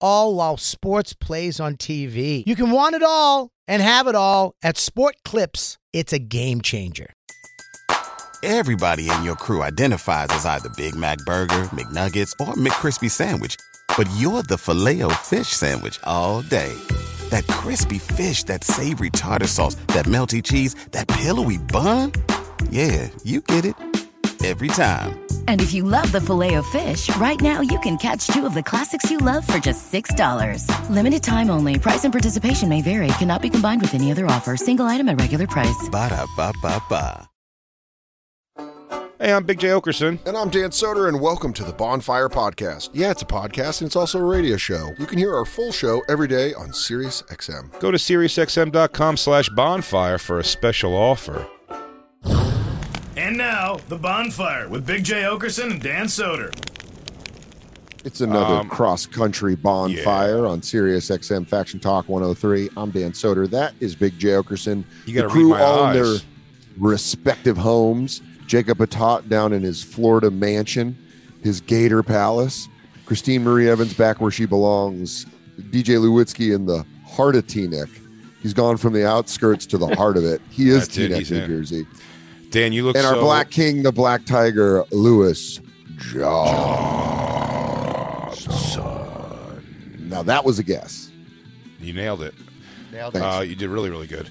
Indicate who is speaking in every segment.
Speaker 1: all while sports plays on TV. You can want it all and have it all at Sport Clips. It's a game changer.
Speaker 2: Everybody in your crew identifies as either Big Mac Burger, McNuggets, or McCrispy Sandwich. But you're the filet fish Sandwich all day. That crispy fish, that savory tartar sauce, that melty cheese, that pillowy bun. Yeah, you get it every time.
Speaker 3: And if you love the filet of fish, right now you can catch two of the classics you love for just $6. Limited time only. Price and participation may vary. Cannot be combined with any other offer. Single item at regular price.
Speaker 2: Ba da ba ba ba.
Speaker 4: Hey, I'm Big Jay Oakerson.
Speaker 5: And I'm Dan Soder, and welcome to the Bonfire Podcast. Yeah, it's a podcast, and it's also a radio show. You can hear our full show every day on SiriusXM.
Speaker 4: Go to SiriusXM.com slash bonfire for a special offer.
Speaker 6: And now, The Bonfire with Big Jay Oakerson and Dan Soder.
Speaker 5: It's another
Speaker 4: Um,
Speaker 5: cross country bonfire on Sirius XM Faction Talk 103. I'm Dan Soder. That is Big Jay Oakerson.
Speaker 4: You
Speaker 5: the
Speaker 4: gotta
Speaker 5: crew
Speaker 4: read my
Speaker 5: all in their respective homes. Jacob Atat down in his Florida mansion, his Gator Palace. Christine Marie Evans back where she belongs. DJ Lewitsky in the heart of Teaneck. He's gone from the outskirts to the heart of it. He is
Speaker 4: That's it,
Speaker 5: Teaneck, New
Speaker 4: in.
Speaker 5: Jersey.
Speaker 4: Dan, you look
Speaker 5: And our. Black King, the Black Tiger, Lewis Johnson. Now that was a guess.
Speaker 4: You nailed it.
Speaker 1: Nailed
Speaker 5: Thanks.
Speaker 4: Uh, you did really, really good.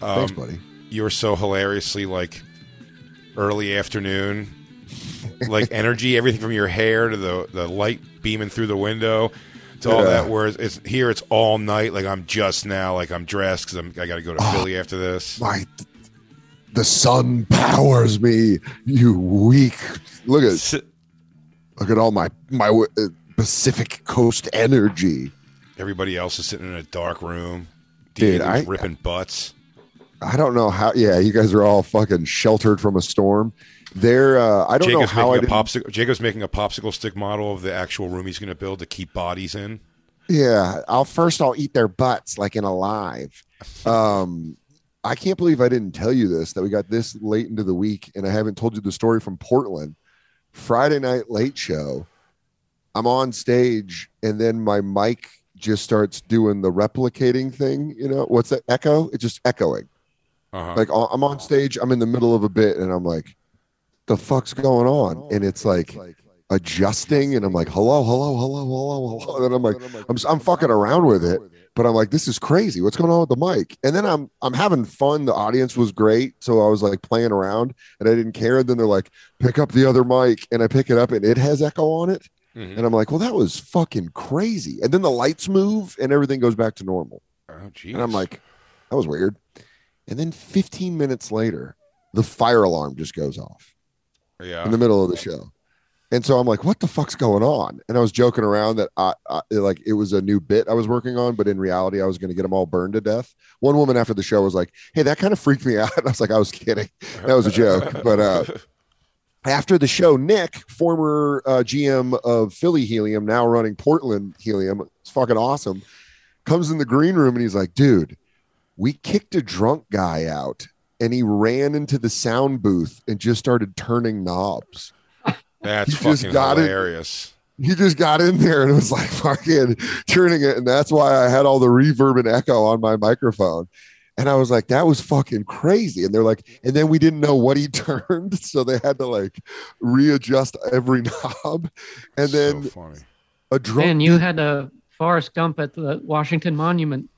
Speaker 5: Thanks,
Speaker 4: Um,
Speaker 5: buddy.
Speaker 4: You were so hilariously, like, early afternoon, like energy, everything from your hair to the, the light beaming through the window to all
Speaker 5: Yeah.
Speaker 4: that. Whereas it's, here it's all night. Like, I'm just now, like, I'm dressed because I got to go to Philly after this.
Speaker 5: My, the sun powers me. You weak. Look at look at all my my uh, Pacific Coast energy.
Speaker 4: Everybody else is sitting in a dark room.
Speaker 5: Dude, I-
Speaker 4: ripping butts.
Speaker 5: I don't know how. Yeah, you guys are all fucking sheltered from a storm. There, uh, I don't
Speaker 4: Jacob's
Speaker 5: know how I
Speaker 4: a popsicle. Jacob's making a popsicle stick model of the actual room he's going to build to keep bodies in.
Speaker 5: Yeah, I'll first I'll eat their butts like in alive. Um, I can't believe I didn't tell you this that we got this late into the week, and I haven't told you the story from Portland. Friday night late show. I'm on stage, and then my mic just starts doing the replicating thing. You know what's that echo? It's just echoing.
Speaker 4: Uh-huh.
Speaker 5: Like I'm on stage, I'm in the middle of a bit, and I'm like, "The fuck's going on?" And it's like adjusting, and I'm like, "Hello, hello, hello, hello, hello." And I'm like, I'm I'm fucking around with it, but I'm like, "This is crazy. What's going on with the mic?" And then I'm I'm having fun. The audience was great, so I was like playing around, and I didn't care. And then they're like, "Pick up the other mic," and I pick it up, and it has echo on it.
Speaker 4: Mhm.
Speaker 5: And I'm like, "Well, that was fucking crazy." And then the lights move, and everything goes back to normal.
Speaker 4: Oh, geez.
Speaker 5: And I'm like, that was weird. And then 15 minutes later, the fire alarm just goes off
Speaker 4: yeah.
Speaker 5: in the middle of the show. And so I'm like, what the fuck's going on? And I was joking around that I, I like it was a new bit I was working on, but in reality, I was going to get them all burned to death. One woman after the show was like, "Hey, that kind of freaked me out." I was like, "I was kidding. That was a joke." But uh, after the show, Nick, former uh, GM of Philly Helium, now running Portland Helium, it's fucking awesome, comes in the green room and he's like, dude, we kicked a drunk guy out and he ran into the sound booth and just started turning knobs.
Speaker 4: That's
Speaker 5: he just
Speaker 4: fucking
Speaker 5: got it.
Speaker 4: hilarious.
Speaker 5: He just got in there and it was like fucking turning it. And that's why I had all the reverb and echo on my microphone. And I was like, that was fucking crazy. And they're like, and then we didn't know what he turned. So they had to like readjust every knob. And then
Speaker 4: so funny.
Speaker 5: a drunk.
Speaker 7: Man, you had a Forrest Gump at the Washington Monument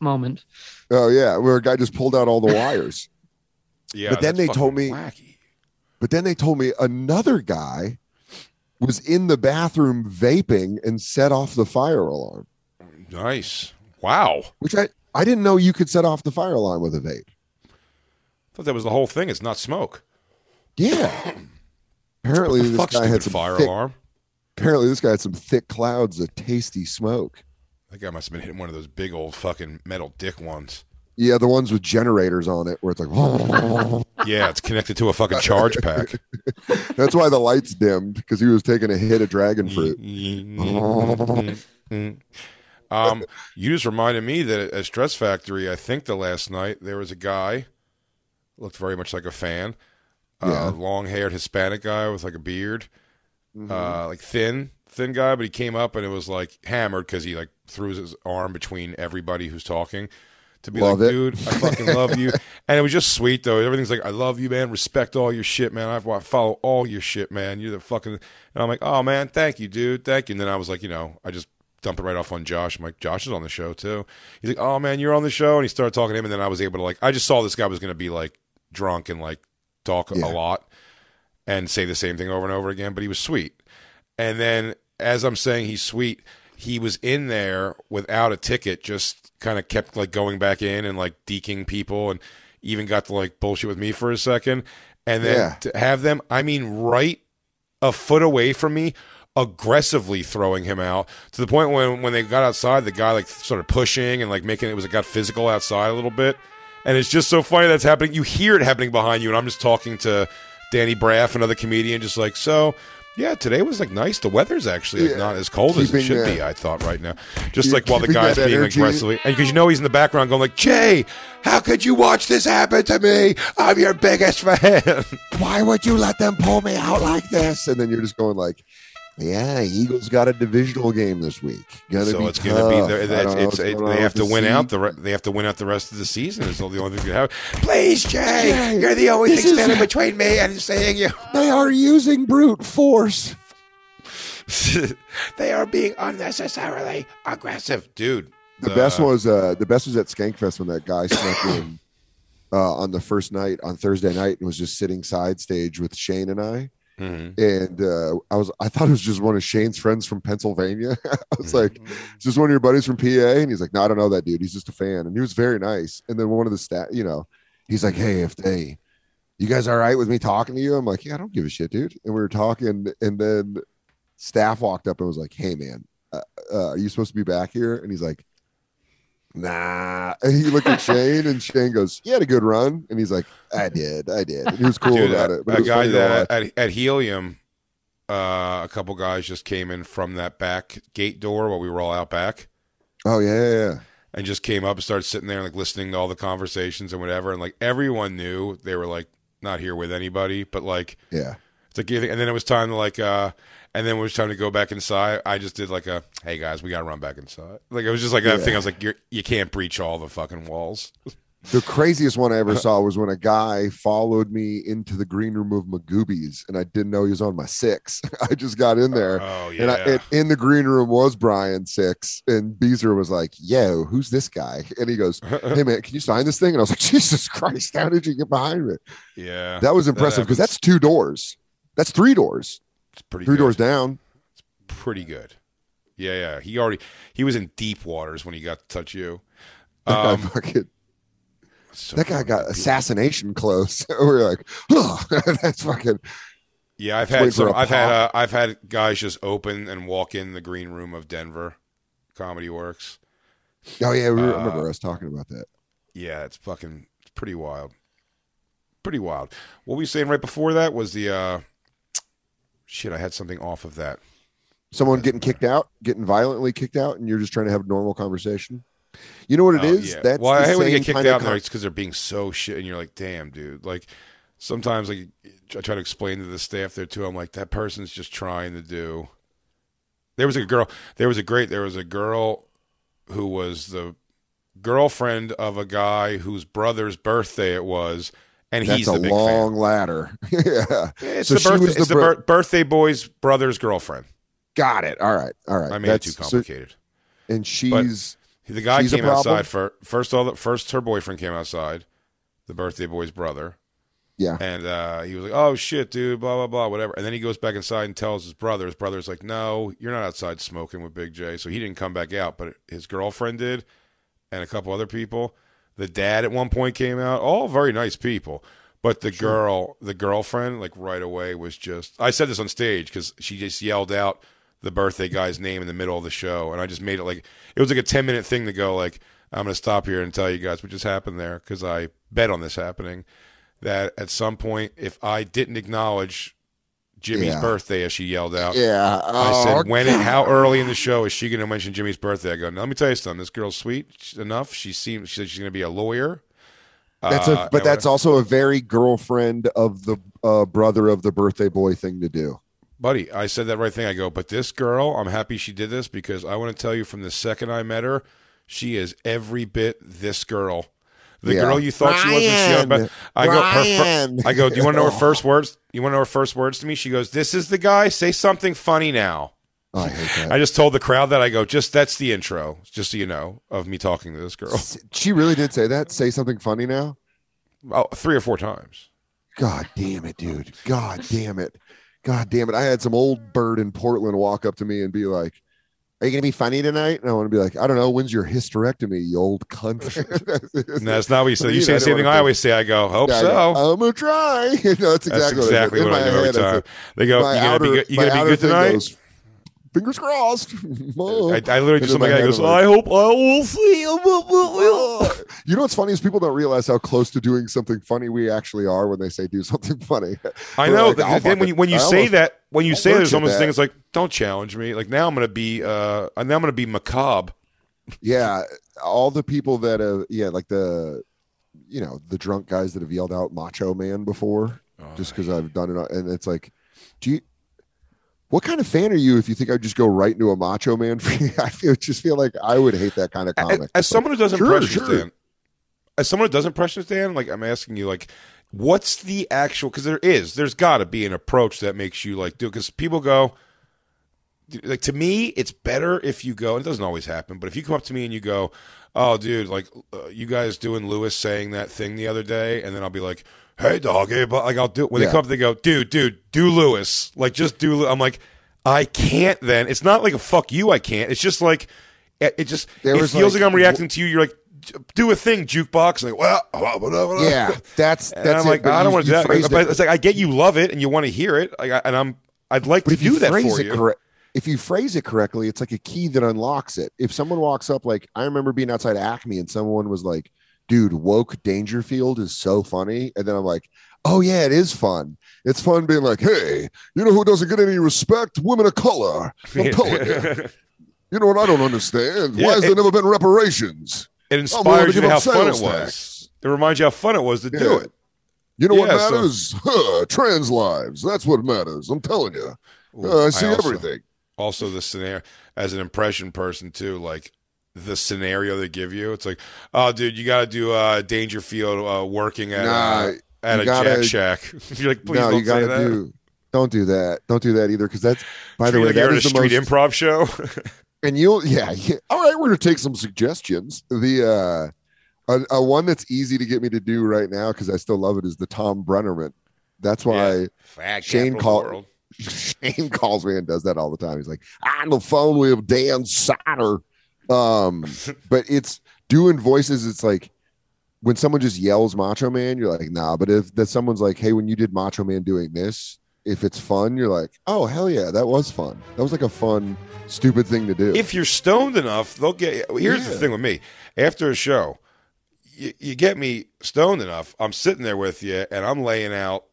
Speaker 7: moment.
Speaker 5: oh, yeah. Where a guy just pulled out all the wires.
Speaker 4: Yeah,
Speaker 5: But then they told me-
Speaker 4: wacky.
Speaker 5: But then they told me another guy was in the bathroom vaping and set off the fire alarm,
Speaker 4: Nice. Wow.
Speaker 5: which I, I didn't know you could set off the fire alarm with a vape.
Speaker 4: I thought that was the whole thing. It's not smoke.
Speaker 5: Yeah. Apparently, this guy had some
Speaker 4: fire
Speaker 5: thick,
Speaker 4: alarm.
Speaker 5: Apparently, this guy had some thick clouds of tasty smoke.
Speaker 4: That guy must have been hitting one of those big old fucking metal dick ones.
Speaker 5: Yeah, the ones with generators on it, where it's like,
Speaker 4: Yeah, it's connected to a fucking charge pack.
Speaker 5: that's why the lights dimmed because he was taking a hit of dragon fruit.
Speaker 4: um, you just reminded me that at Stress Factory, I think the last night there was a guy looked very much like a fan,
Speaker 5: Yeah.
Speaker 4: uh, long-haired Hispanic guy with like a beard,
Speaker 5: Mm-hmm.
Speaker 4: uh, like thin, thin guy, but he came up and it was like hammered because he like threw his arm between everybody who's talking. To be
Speaker 5: Love
Speaker 4: like,
Speaker 5: it.
Speaker 4: dude, I fucking love you, and it was just sweet though. Everything's like, I love you, man. Respect all your shit, man. I I follow all your shit, man. You're the fucking. And I'm like, oh man, thank you, dude, thank you. And then I was like, you know, I just dump it right off on Josh. I'm like, Josh is on the show too. He's like, oh man, you're on the show, and he started talking to him, and then I was able to like, I just saw this guy was gonna be like drunk and like talk
Speaker 5: Yeah.
Speaker 4: a lot and say the same thing over and over again, but he was sweet. And then as I'm saying he's sweet, he was in there without a ticket, just kind of kept like going back in and like deking people and even got to like bullshit with me for a second. And then
Speaker 5: Yeah.
Speaker 4: to have them, I mean, right a foot away from me, aggressively throwing him out to the point when when they got outside, the guy like started pushing and like making it was it got physical outside a little bit. And it's just so funny that's happening. You hear it happening behind you, and I'm just talking to Danny Braff, another comedian, just like, so yeah, today was like nice. The weather's actually like,
Speaker 5: Yeah.
Speaker 4: not as cold as it should
Speaker 5: uh,
Speaker 4: be. I thought right now, just
Speaker 5: keep-
Speaker 4: like while the guy's being
Speaker 5: energy.
Speaker 4: aggressively, and because you know he's in the background going like, Jay, how could you watch this happen to me? I'm your biggest fan.
Speaker 5: Why would you let them pull me out like this? And then you're just going like, yeah, Eagles got a divisional game this week. Gonna
Speaker 4: so
Speaker 5: be
Speaker 4: it's going to be the,
Speaker 5: that's,
Speaker 4: it's, it, they have to win out the re- they have to win out the rest of the season. All the only thing that have. Please, Jay,
Speaker 5: Jay,
Speaker 4: you're the only thing standing between me and seeing you.
Speaker 5: They are using brute force.
Speaker 4: they are being unnecessarily aggressive, dude.
Speaker 5: The best was uh the best was at Skankfest when that guy snuck in uh on the first night on Thursday night and was just sitting side stage with Shane and I.
Speaker 4: Mhm.
Speaker 5: And uh I was I thought it was just one of Shane's friends from Pennsylvania. I was like, "Is this one of your buddies from PA?" And he's like, "No, I don't know that dude. He's just a fan." And he was very nice. And then one of the stat, you know, he's like, "Hey, if they, you guys all right with me talking to you?" I'm like, "Yeah, I don't give a shit, dude." And we were talking, and then staff walked up and was like, "Hey, man, uh, uh, are you supposed to be back here?" And he's like, "Nah." And he looked at Shane, and Shane goes, "He had a good run," and he's like, "I did, I did." And he was cool
Speaker 4: Dude,
Speaker 5: about it. But
Speaker 4: a
Speaker 5: it
Speaker 4: guy that at, at Helium, uh, a couple guys just came in from that back gate door while we were all out back.
Speaker 5: Oh yeah, yeah, yeah.
Speaker 4: and just came up and started sitting there and like listening to all the conversations and whatever. And like everyone knew they were like not here with anybody, but like
Speaker 5: yeah.
Speaker 4: it's like and then it was time to like uh and then when it was time to go back inside. I just did like a hey guys, we gotta run back inside. Like it was just like that
Speaker 5: Yeah.
Speaker 4: thing. I was like, you're you can't breach all the fucking walls.
Speaker 5: The craziest one I ever saw was when a guy followed me into the green room of Magooby's, and I didn't know he was on my six. I just got in there,
Speaker 4: Oh
Speaker 5: and, I,
Speaker 4: yeah.
Speaker 5: and in the green room was Brian Six, and Beezer was like, "Yo, who's this guy?" And he goes, "Hey man, can you sign this thing?" And I was like, "Jesus Christ, how did you get behind me?"
Speaker 4: yeah.
Speaker 5: That was impressive because
Speaker 4: happens.
Speaker 5: that's two doors. That's three doors.
Speaker 4: It's pretty
Speaker 5: Three
Speaker 4: good.
Speaker 5: doors down.
Speaker 4: It's pretty good. Yeah, yeah. He already he was in deep waters when he got to touch you.
Speaker 5: That
Speaker 4: Um,
Speaker 5: guy fucking.
Speaker 4: so
Speaker 5: That guy got assassination close. We're like, oh, that's fucking.
Speaker 4: Yeah, I've had some, I've had uh. I've had guys just open and walk in the green room of Denver Comedy Works.
Speaker 5: Oh yeah, we were, I
Speaker 4: Uh,
Speaker 5: remember us talking about that.
Speaker 4: Yeah, it's fucking it's pretty wild. Pretty wild. What were you saying right before that was the uh shit, I had something off of that.
Speaker 5: Someone getting kicked out, getting violently kicked out, and you're just trying to have a normal conversation. You know what it
Speaker 4: Oh,
Speaker 5: is?
Speaker 4: yeah.
Speaker 5: That's
Speaker 4: well, I hate when
Speaker 5: same
Speaker 4: get kicked out
Speaker 5: con-
Speaker 4: it's because they're being so shit and you're like, damn, dude. Like sometimes like I try to explain to the staff there too, I'm like, that person's just trying to do there was a girl there was a great there was a girl who was the girlfriend of a guy whose brother's birthday it was and
Speaker 5: That's
Speaker 4: he's
Speaker 5: a
Speaker 4: the big
Speaker 5: long
Speaker 4: fan.
Speaker 5: ladder. yeah,
Speaker 4: It's
Speaker 5: So
Speaker 4: the
Speaker 5: was the
Speaker 4: it's the bir- birthday boy's brother's girlfriend.
Speaker 5: got it. All right, all right.
Speaker 4: I made it too
Speaker 5: That's- so-
Speaker 4: complicated.
Speaker 5: and she's
Speaker 4: The guy
Speaker 5: She's
Speaker 4: came outside for first. All the first, her boyfriend came outside, the birthday boy's brother,
Speaker 5: yeah,
Speaker 4: and uh, he was like, "Oh shit, dude, blah blah blah, whatever." And then he goes back inside and tells his brother. His brother's like, "No, you're not outside smoking with Big J." So he didn't come back out, but his girlfriend did, and a couple other people. The dad at one point came out. All very nice people, but the girl, the girlfriend, like right away was just. I said this on stage because she just yelled out the birthday guy's name in the middle of the show, and I just made it like it was like a ten minute thing to go like I'm going to stop here and tell you guys what just happened there because I bet on this happening. That at some point, if I didn't acknowledge Jimmy's
Speaker 5: Yeah.
Speaker 4: birthday as she yelled out,
Speaker 5: Yeah.
Speaker 4: I
Speaker 5: Oh,
Speaker 4: said, when,
Speaker 5: God.
Speaker 4: how early in the show is she going to mention Jimmy's birthday? I go, now, let me tell you something. This girl's sweet enough. She seems, she said she's going to be a lawyer.
Speaker 5: That's
Speaker 4: Uh,
Speaker 5: a, but
Speaker 4: and
Speaker 5: that's also a very girlfriend of the uh, brother of the birthday boy thing to do.
Speaker 4: buddy, I said that right thing. I go, but this girl, I'm happy she did this because I want to tell you from the second I met her, she is every bit this girl. The
Speaker 5: Yeah.
Speaker 4: girl you thought she was when she young, but I go, fir- I go, do you want to know her first words? You want to know her first words to me? She goes, this is the guy. Say something funny now.
Speaker 5: Oh, I hate that.
Speaker 4: I just told the crowd that I go, just that's the intro, just so you know, of me talking to this girl.
Speaker 5: she really did say that. Say something funny now.
Speaker 4: Oh, three or four times.
Speaker 5: God damn it, dude. God damn it. God damn it. I had some old bird in Portland walk up to me and be like, Are you going to be funny tonight? And I want to be like, I don't know. When's your hysterectomy, you old cunt?
Speaker 4: And that's not what you said.
Speaker 5: Do
Speaker 4: You say the same thing I always say. I go, hope
Speaker 5: Yeah,
Speaker 4: so.
Speaker 5: go, I'm going to try. no, that's
Speaker 4: That's
Speaker 5: exactly,
Speaker 4: exactly
Speaker 5: what,
Speaker 4: what
Speaker 5: I, do.
Speaker 4: every
Speaker 5: In my head,
Speaker 4: time. They go,
Speaker 5: my
Speaker 4: you gonna be good, you gonna be good tonight?
Speaker 5: goes, Fingers crossed.
Speaker 4: I, I literally just my guy goes,
Speaker 5: like,
Speaker 4: I hope I will see.
Speaker 5: you know what's funny is people don't realize how close to doing something funny we actually are when they say do something funny.
Speaker 4: I know.
Speaker 5: like, I'll
Speaker 4: then when you when you
Speaker 5: I
Speaker 4: say
Speaker 5: almost-
Speaker 4: that, when you
Speaker 5: I'll
Speaker 4: say there's almost a
Speaker 5: that.
Speaker 4: thing. It's like, don't challenge me. Like now I'm gonna be, uh, now I'm gonna be macabre.
Speaker 5: yeah, all the people that have, yeah, like the, you know, the drunk guys that have yelled out "Macho Man" before,
Speaker 4: Oh,
Speaker 5: just because I've done it, and it's like, do you? What kind of fan are you if you think I'd just go right into a Macho Man? For you? I feel just feel like I would hate that kind of
Speaker 4: As,
Speaker 5: comic.
Speaker 4: as someone who does
Speaker 5: Sure,
Speaker 4: impressions,
Speaker 5: sure.
Speaker 4: Dan, as someone who does impressions, Dan, like I'm asking you, like, what's the actual? Because there is, there's got to be an approach that makes you like do. Because people go, like to me, it's better if you go. And it doesn't always happen, but if you come up to me and you go, "Oh, dude, like uh, you guys doing Lewis saying that thing the other day," and then I'll be like. Hey dog, hey, but like I'll do when
Speaker 5: Yeah.
Speaker 4: they come up, they go, dude, dude, do Lewis, like just do. Lew-" I'm like, I can't. Then it's not like a fuck you. I can't. It's just like it, it just
Speaker 5: There
Speaker 4: it
Speaker 5: was,
Speaker 4: feels
Speaker 5: like,
Speaker 4: like, I'm reacting to you. You're like, do a thing, jukebox. Like, well,
Speaker 5: yeah, that's
Speaker 4: And
Speaker 5: that's
Speaker 4: I'm
Speaker 5: it,
Speaker 4: like,
Speaker 5: but
Speaker 4: I don't
Speaker 5: you-
Speaker 4: want to
Speaker 5: you
Speaker 4: do that.
Speaker 5: phrased
Speaker 4: But
Speaker 5: it-
Speaker 4: it's like I get you love it and you want to hear it. Like, I, and I'm, I'd like to do that for you.
Speaker 5: correct, if you phrase it correctly, it's like a key that unlocks it. If someone walks up, like I remember being outside Acme and someone was like, "Dude, woke Dangerfield is so funny," and then I'm like, "Oh yeah, it is fun. It's fun being like, hey, you know who doesn't get any respect? Women of color. I'm telling you. You know what I don't understand?
Speaker 4: Yeah,
Speaker 5: Why has
Speaker 4: it-
Speaker 5: there never been reparations?
Speaker 4: It inspires you to how fun it was.
Speaker 5: tax.
Speaker 4: It reminds you how fun it was to do it.
Speaker 5: You know what
Speaker 4: Yeah, so-
Speaker 5: matters? Huh, trans lives. That's what matters. I'm telling you. Uh, I see
Speaker 4: also-
Speaker 5: everything.
Speaker 4: Also, the scenario as an impression person too, like the scenario they give you. It's like, oh, dude, you got to do uh, Dangerfield uh, working at
Speaker 5: Nah,
Speaker 4: uh, at a
Speaker 5: gotta-
Speaker 4: Jack Shack. You're like, please
Speaker 5: no,
Speaker 4: don't
Speaker 5: you gotta
Speaker 4: say that.
Speaker 5: do. Don't do that. Don't do that either, because that's. By the way,
Speaker 4: like
Speaker 5: that
Speaker 4: a
Speaker 5: is the
Speaker 4: street
Speaker 5: most.
Speaker 4: improv show.
Speaker 5: and you'll, yeah, yeah. All right, we're gonna take some suggestions. The uh, a, a one that's easy to get me to do right now because I still love it is the Tom Brennaman. That's why
Speaker 4: Fag
Speaker 5: Shane
Speaker 4: capital
Speaker 5: call- Shane calls me and does that all the time. He's like, on the phone with Dan Soder. Um, but it's doing voices. It's like when someone just yells Macho Man, you're like, nah. But if that someone's like, hey, when you did Macho Man doing this, if it's fun, you're like, oh hell yeah, that was fun. That was like a fun, stupid thing to do.
Speaker 4: if you're stoned enough, they'll get. Here's the thing with me: after a show, you, you get me stoned enough. I'm sitting there with you, and I'm laying out.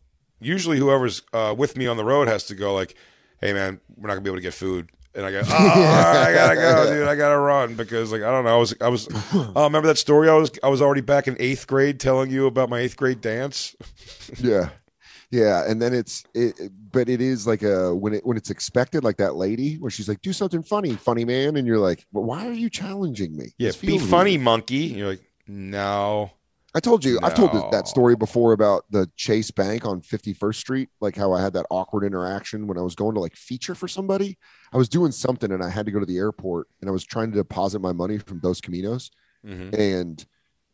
Speaker 4: Usually, whoever's uh, with me on the road has to go like, "Hey, man, we're not gonna be able to get food." And I go, "Oh, I gotta go, dude. I gotta run because, like, I don't know. I was, I was. Oh, remember that story? I was, I was already back in eighth grade telling you about my eighth grade dance.
Speaker 5: yeah yeah and then it's it it- but it is like a when it when it's expected like that lady where she's like do something funny funny man and you're like well, why are you challenging me
Speaker 4: Yeah, be funny,
Speaker 5: weird.
Speaker 4: monkey. And you're like, no.
Speaker 5: I told you i've told that story before about the chase bank on 51st street like how i had that awkward interaction when i was going to like feature for somebody i was doing something and i had to go to the airport and i was trying to deposit my money from dos caminos
Speaker 4: Mhm.
Speaker 5: and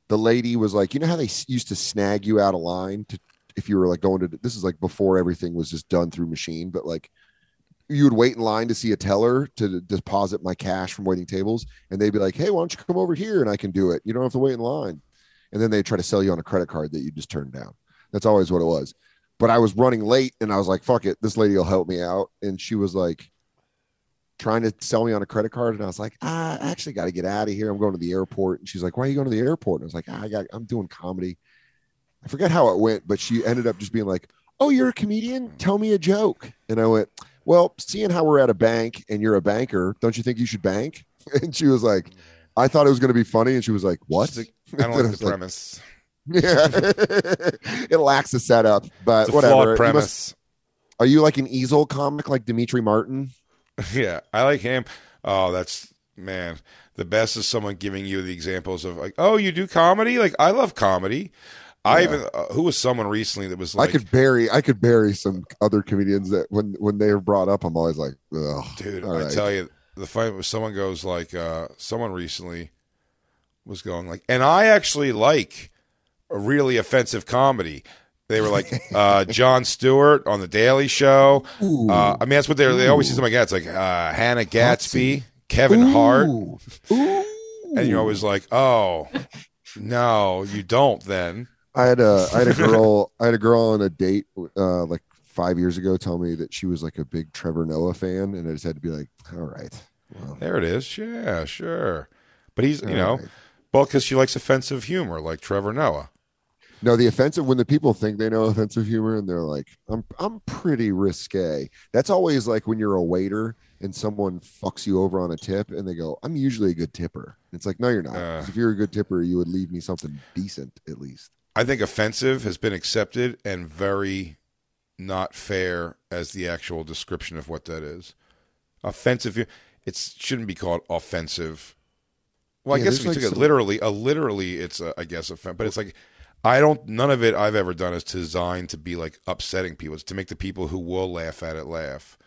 Speaker 5: the lady was like, you know how they used to snag you out of line to if you were like going to this is like before everything was just done through machine, but like you would wait in line to see a teller to deposit my cash from waiting tables, and they'd be like, "Hey, why don't you come over here and I can do it? You don't have to wait in line." And then they try to sell you on a credit card that you just turned down. That's always what it was. But I was running late, and I was like, "Fuck it, this lady will help me out." And she was like, trying to sell me on a credit card, and I was like, I actually got to get out of here. I'm going to the airport, and she's like, Why are you going to the airport? And I was like, I got, I'm doing comedy. I forget how it went, but she ended up just being like, Oh, you're a comedian? Tell me a joke. And I went, Well, seeing how we're at a bank and you're a banker, don't you think you should bank? And she was like, I thought it was going to be funny, and she was like, What?
Speaker 4: She's like, I don't like the
Speaker 5: like,
Speaker 4: premise.
Speaker 5: Yeah, it lacks a setup, but
Speaker 4: a
Speaker 5: whatever.
Speaker 4: flawed
Speaker 5: You
Speaker 4: premise.
Speaker 5: must- are you like an easel comic, like Demetri Martin?
Speaker 4: Yeah, I like him. Oh, that's man. The best is someone giving you the examples of like, oh, you do comedy. Like I love comedy. I even uh, who was someone recently that was like,
Speaker 5: I could bury, I could bury some other comedians that when when they are brought up, I'm always like,
Speaker 4: dude. I
Speaker 5: right.
Speaker 4: tell you, the fight was someone goes like, uh, someone recently was going like, and I actually like a really offensive comedy. They were like uh, Jon Stewart on the Daily Show. Uh, I mean, that's what they they always say something like that. It's like uh, Hannah Gadsby, Kevin Hart.
Speaker 5: Ooh. Ooh.
Speaker 4: and you're always like, "Oh, no, you don't." Then
Speaker 5: I had a I had a girl I had a girl on a date uh like five years ago tell me that she was like a big Trevor Noah fan, and I just had to be like, all right, well,
Speaker 4: there it is. Yeah, sure. But he's, you know,
Speaker 5: right.
Speaker 4: Well, because she likes offensive humor, like Trevor Noah.
Speaker 5: No, the offensive when the people think they know offensive humor and they're like, I'm I'm pretty risque. That's always like when you're a waiter and someone fucks you over on a tip and they go, I'm usually a good tipper. It's like, no, you're not.
Speaker 4: Uh.
Speaker 5: if you're a good tipper, you would leave me something decent at least.
Speaker 4: I think offensive has been accepted and very not fair as the actual description of what that is. Offensive, it shouldn't be called offensive. Well, I
Speaker 5: Yeah,
Speaker 4: guess if you
Speaker 5: like
Speaker 4: took it literally, a literally, it's a, I guess offensive, but it's like I don't. None of it I've ever done is designed to be like upsetting people. It's to make the people who will laugh at it laugh,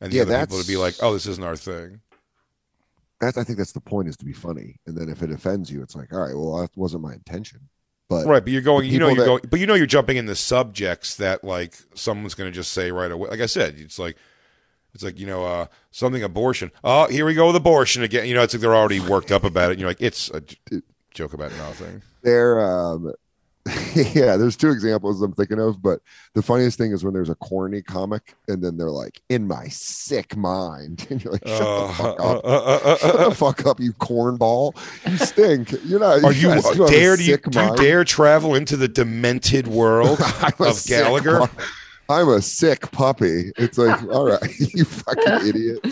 Speaker 4: and the
Speaker 5: Yeah,
Speaker 4: other people to be like, "Oh, this isn't our thing."
Speaker 5: That's I think that's the point is to be funny. And then if it offends you, it's like, all right, well, that wasn't my intention. But
Speaker 4: Right, but you're going. You know, you're
Speaker 5: that-
Speaker 4: going. But you know, you're jumping in the subjects that like someone's going to just say right away. Like I said, it's like. It's like you know uh, something abortion. Oh, here we go with abortion again. You know, it's like they're already worked up about it. And you're like, it's a j- joke about nothing.
Speaker 5: there um yeah there's two examples i'm thinking of but the funniest thing is when there's a corny comic and then they're like in my sick mind and you're like shut
Speaker 4: Uh,
Speaker 5: the fuck up
Speaker 4: uh, uh, uh,
Speaker 5: shut
Speaker 4: uh,
Speaker 5: the fuck up you cornball you stink you're not
Speaker 4: Are you
Speaker 5: guys do have a
Speaker 4: dare do you, do you dare travel into the demented world of Gallagher?
Speaker 5: Pu- i'm a sick puppy it's like all right you fucking idiot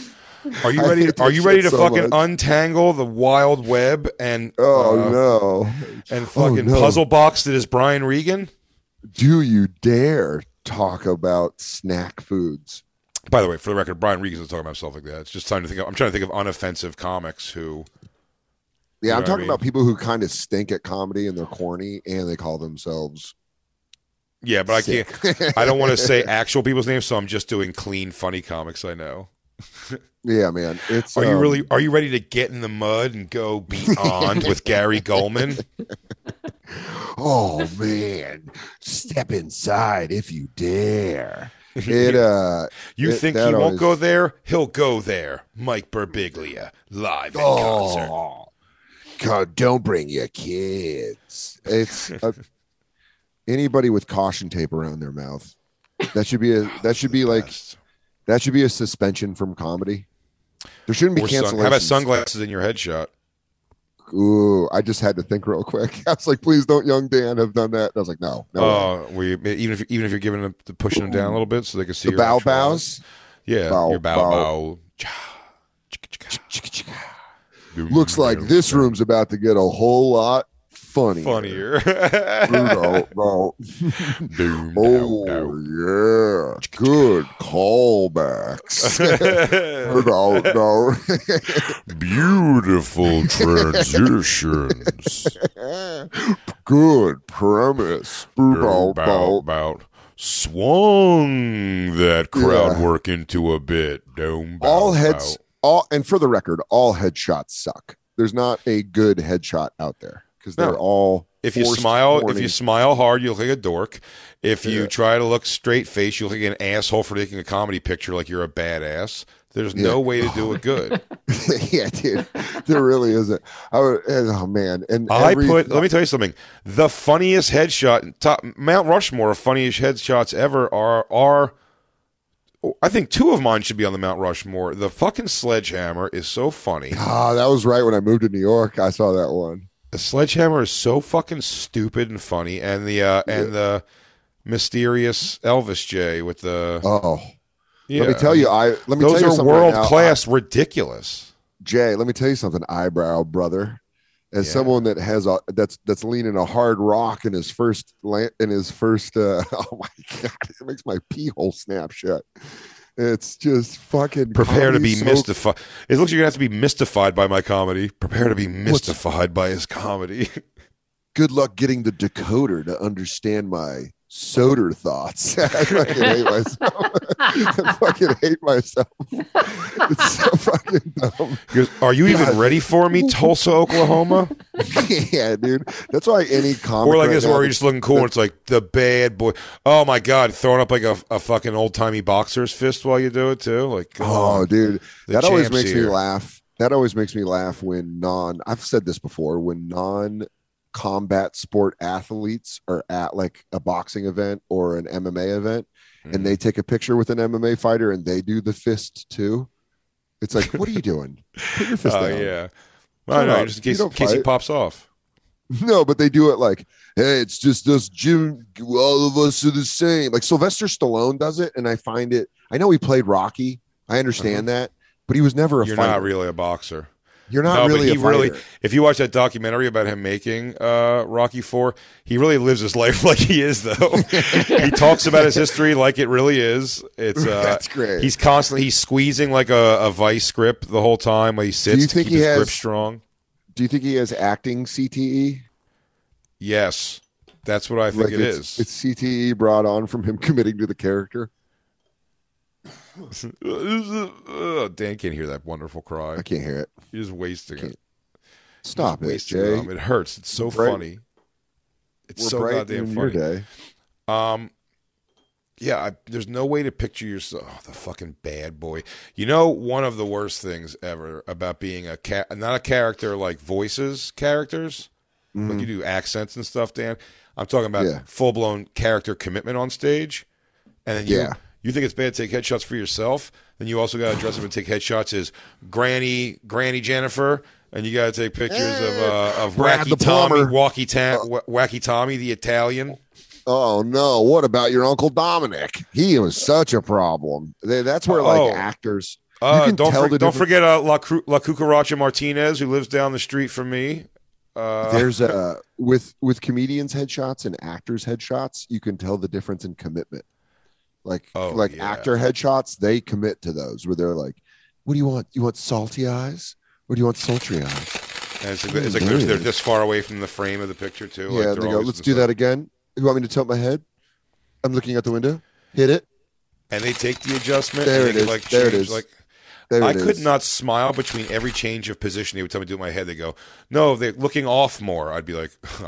Speaker 4: Are you ready? To, are you ready to
Speaker 5: so
Speaker 4: fucking
Speaker 5: much.
Speaker 4: untangle the wild web and
Speaker 5: oh
Speaker 4: uh,
Speaker 5: no
Speaker 4: and
Speaker 5: Oh,
Speaker 4: fucking
Speaker 5: no.
Speaker 4: puzzle box that is Brian Regan?
Speaker 5: do you dare talk about snack foods
Speaker 4: By the way, for the record, Brian Regan's not talking about himself like that. It's just time to think. Of, I'm trying to think of unoffensive comics who.
Speaker 5: Yeah,
Speaker 4: know
Speaker 5: I'm
Speaker 4: what I
Speaker 5: talking
Speaker 4: mean?
Speaker 5: about people who kind of stink at comedy and they're corny and they call themselves.
Speaker 4: Yeah, but I can't. I don't want to say actual people's names, so I'm just doing clean, funny comics I know.
Speaker 5: yeah, man. It's
Speaker 4: Are you
Speaker 5: um,
Speaker 4: really? Are you ready to get in the mud and go beyond with Gary Gulman?
Speaker 5: Oh man, step inside if you dare. It uh
Speaker 4: You
Speaker 5: It-
Speaker 4: think he won't go there? He'll go there. Mike Birbiglia live in concert.
Speaker 5: oh, God, don't bring your kids. It's uh, anybody with caution tape around their mouth. That should be a that should be like that should be a suspension from comedy. There shouldn't be
Speaker 4: Or sun-
Speaker 5: cancellations.
Speaker 4: how about sunglasses in your headshot?
Speaker 5: Ooh, I just had to think real quick. I was like, please don't young Dan have done that. And I was like, no, no.
Speaker 4: Oh, where you, even if even if you're giving them pushing them down a little bit so they can see
Speaker 5: the
Speaker 4: your
Speaker 5: bow bows.
Speaker 4: eyes. Yeah,
Speaker 5: Bow,
Speaker 4: your bow
Speaker 5: bow.
Speaker 4: bow. Cha, chicka, chicka. Boom,
Speaker 5: Looks like this room's about to get a whole lot funnier.
Speaker 4: funnier.
Speaker 5: No, no.
Speaker 4: Boom,
Speaker 5: Oh yeah, good callbacks. no, no.
Speaker 4: Beautiful transitions.
Speaker 5: good premise. Bow, bow.
Speaker 4: about swung that crowd
Speaker 5: Yeah.
Speaker 4: work into a bit. Dome bow,
Speaker 5: All heads,
Speaker 4: bow.
Speaker 5: all, and for the record, all headshots suck. There's not a good headshot out there because they're
Speaker 4: No.
Speaker 5: all.
Speaker 4: If you smile, if you smile hard, you look like a dork. If you try to look straight face, you look like an asshole for taking a comedy picture like you're a badass. There's no way to do it good.
Speaker 5: yeah, dude, there really isn't. I would, oh man, and
Speaker 4: I
Speaker 5: every-
Speaker 4: put. Let me tell you something. The funniest headshot, top Mount Rushmore of funniest headshots ever are are I think two of mine should be on the Mount Rushmore. The fucking sledgehammer is so funny.
Speaker 5: Ah, that was right when I moved to New York. I saw that one.
Speaker 4: The sledgehammer is so fucking stupid and funny, and the uh, and the mysterious Elvis J with the
Speaker 5: Oh,
Speaker 4: yeah.
Speaker 5: let me tell you, I let me
Speaker 4: those
Speaker 5: tell you
Speaker 4: are
Speaker 5: something right
Speaker 4: world
Speaker 5: now.
Speaker 4: class ridiculous.
Speaker 5: Jay, let me tell you something, eyebrow brother. As
Speaker 4: Yeah.
Speaker 5: someone that has a that's that's leaning a hard rock in his first in his first uh oh my god, it makes my pee hole snap shut. It's just fucking
Speaker 4: Prepare to be
Speaker 5: so-
Speaker 4: mystified. It looks like you're gonna have to be mystified by my comedy. Prepare to be mystified by his comedy.
Speaker 5: Good luck getting the decoder to understand my soder thoughts. I fucking hate myself. I fucking hate myself. It's so fucking dumb.
Speaker 4: He goes, Are you even ready for me, Tulsa, Oklahoma?
Speaker 5: yeah, dude. That's why any comic
Speaker 4: Or like
Speaker 5: right
Speaker 4: this,
Speaker 5: now
Speaker 4: where you're just looking cool. And it's like the bad boy. Oh my god, throwing up like a, a fucking old timey boxer's fist while you do it too. Like, come
Speaker 5: Oh,
Speaker 4: on.
Speaker 5: dude,
Speaker 4: The
Speaker 5: that always
Speaker 4: champ's
Speaker 5: makes me laugh. That always makes me laugh when non. I've said this before. When non combat sport athletes are at like a boxing event or an MMA event,
Speaker 4: Mm.
Speaker 5: and they take a picture with an MMA fighter and they do the fist too. It's like, what are you doing? Put your fist
Speaker 4: Oh
Speaker 5: down.
Speaker 4: yeah. I know, just in case, in case he pops off.
Speaker 5: No, but they do it like, hey, it's just us, Jim. All of us are the same. Like Sylvester Stallone does it, and I find it. I know he played Rocky. I understand that, but he was never a
Speaker 4: Uh-huh. You're
Speaker 5: fighter.
Speaker 4: not really a boxer.
Speaker 5: You're not
Speaker 4: no,
Speaker 5: really
Speaker 4: he really. If you watch that documentary about him making uh, Rocky Four, he really lives his life like he is, though. he talks about his history like it really is. It's uh,
Speaker 5: That's great.
Speaker 4: He's constantly he's squeezing like a, a vice grip the whole time while he sits
Speaker 5: Do
Speaker 4: you
Speaker 5: think he
Speaker 4: his
Speaker 5: has-
Speaker 4: grip strong.
Speaker 5: Do you think he has acting CTE?
Speaker 4: Yes, that's what I think
Speaker 5: Like
Speaker 4: it
Speaker 5: it's,
Speaker 4: is.
Speaker 5: It's CTE brought on from him committing to the character.
Speaker 4: Ugh, Dan can't hear that wonderful cry.
Speaker 5: I can't hear it.
Speaker 4: You're just wasting it.
Speaker 5: Stop it, Jay.
Speaker 4: on It hurts. It's so funny. It's
Speaker 5: We're
Speaker 4: so goddamn funny.
Speaker 5: day.
Speaker 4: Um, yeah, I, there's no way to picture yourself. Oh, the fucking bad boy. You know, one of the worst things ever about being a cat, not a character like voices characters, like you do accents and stuff. Dan, I'm talking about
Speaker 5: Mm-hmm. Yeah.
Speaker 4: full blown character commitment on stage, and then you
Speaker 5: Yeah.
Speaker 4: You think it's bad to take headshots for yourself. Then you also got to dress up and take headshots as Granny Granny Jennifer. And you got to take pictures of uh, of
Speaker 5: Brad
Speaker 4: Wacky Tommy. Wacky, Ta- Wacky Tommy, the Italian.
Speaker 5: Oh no! What about your uncle Dominic? He was such a problem. That's where like
Speaker 4: Oh.
Speaker 5: actors.
Speaker 4: Uh, don't for- don't
Speaker 5: difference-
Speaker 4: forget uh, La, Cru- La Cucaracha Martinez, who lives down the street from me. Uh,
Speaker 5: There's a with with comedians headshots and actors headshots. You can tell the difference in commitment. Like
Speaker 4: Oh,
Speaker 5: like
Speaker 4: yeah.
Speaker 5: actor headshots, they commit to those where they're like, "What do you want? You want salty eyes, or do you want sultry eyes?"
Speaker 4: and it's, like, it's like they're, they're this far away from the frame of the picture too.
Speaker 5: yeah,
Speaker 4: like they're
Speaker 5: go, "Let's do that again." You want me to tilt my head? I'm looking out the window. Hit it.
Speaker 4: And they take the adjustment.
Speaker 5: There it
Speaker 4: they Like,
Speaker 5: There it
Speaker 4: change,
Speaker 5: is.
Speaker 4: Like
Speaker 5: There
Speaker 4: I could
Speaker 5: is.
Speaker 4: not smile between every change of position. They would tell me to do in my head. They go, "No, they're looking off more." I'd be like,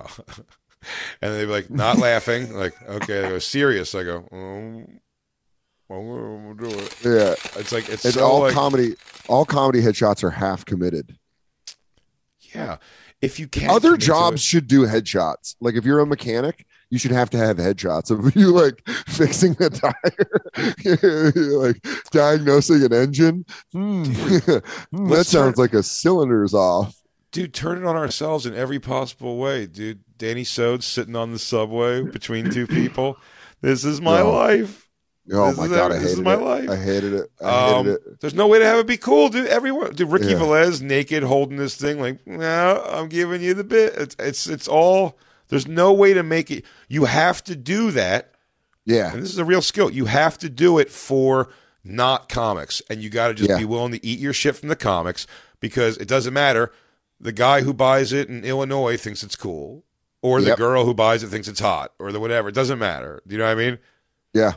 Speaker 4: and they'd be like, not laughing. Like, okay, they go serious. I go, oh, well, we'll do it.
Speaker 5: Yeah,
Speaker 4: It's like it's
Speaker 5: it's
Speaker 4: so
Speaker 5: all
Speaker 4: like,
Speaker 5: comedy. All comedy headshots are half committed.
Speaker 4: yeah. If you can
Speaker 5: Other jobs should do headshots. Like if you're a mechanic, you should have to have headshots of you like fixing the tire, like diagnosing an engine. Hmm. Hmm, that
Speaker 4: let's
Speaker 5: sounds
Speaker 4: turn-
Speaker 5: like a cylinder's off.
Speaker 4: dude, turn it on ourselves in every possible way, dude. Danny Sodes sitting on the subway between two people. This is my
Speaker 5: No.
Speaker 4: life.
Speaker 5: Oh
Speaker 4: This
Speaker 5: my god, I
Speaker 4: this is
Speaker 5: hated
Speaker 4: my
Speaker 5: it.
Speaker 4: life.
Speaker 5: I hated it. I hated
Speaker 4: Um,
Speaker 5: it.
Speaker 4: there's no way to have it be cool, dude. Everyone, dude. Ricky
Speaker 5: Yeah.
Speaker 4: Velez naked holding this thing, like, no, I'm giving you the bit. It's, it's, it's all. There's no way to make it. You have to do that,
Speaker 5: Yeah,
Speaker 4: and this is a real skill. You have to do it for not comics, and you got to just
Speaker 5: Yeah.
Speaker 4: be willing to eat your shit from the comics because it doesn't matter. The guy who buys it in Illinois thinks it's cool, or the
Speaker 5: Yep.
Speaker 4: girl who buys it thinks it's hot, or the whatever. It doesn't matter. Do you know what I mean?
Speaker 5: yeah.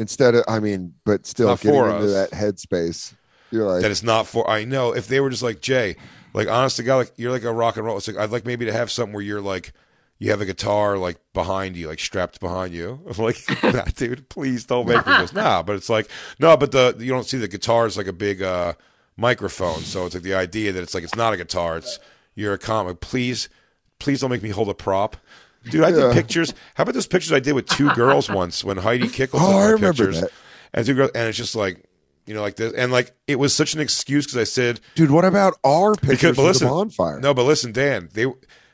Speaker 5: Instead of, I mean, but still getting into
Speaker 4: us.
Speaker 5: that headspace. You're like,
Speaker 4: that it's not for. I know if they were just like Jay, like honest to God, like you're like a rock and roll. It's like I'd like maybe to have something where you're like you have a guitar like behind you, like strapped behind you. I'm like, nah, dude, please don't make me this. Nah, but it's like no, but the you don't see the guitar is like a big uh microphone, so it's like the idea that it's like it's not a guitar. It's you're a comic. Please, please don't make me hold a prop. Dude, I did
Speaker 5: Yeah.
Speaker 4: pictures. How about those pictures I did with two girls once when Heidi Kickle took
Speaker 5: Oh, I remember
Speaker 4: pictures?
Speaker 5: that.
Speaker 4: and two girls, and it's just like you know, like this, and like it was such an excuse because I said
Speaker 5: Dude, what about our pictures
Speaker 4: because, but listen,
Speaker 5: the bonfire?
Speaker 4: no, but listen, Dan, they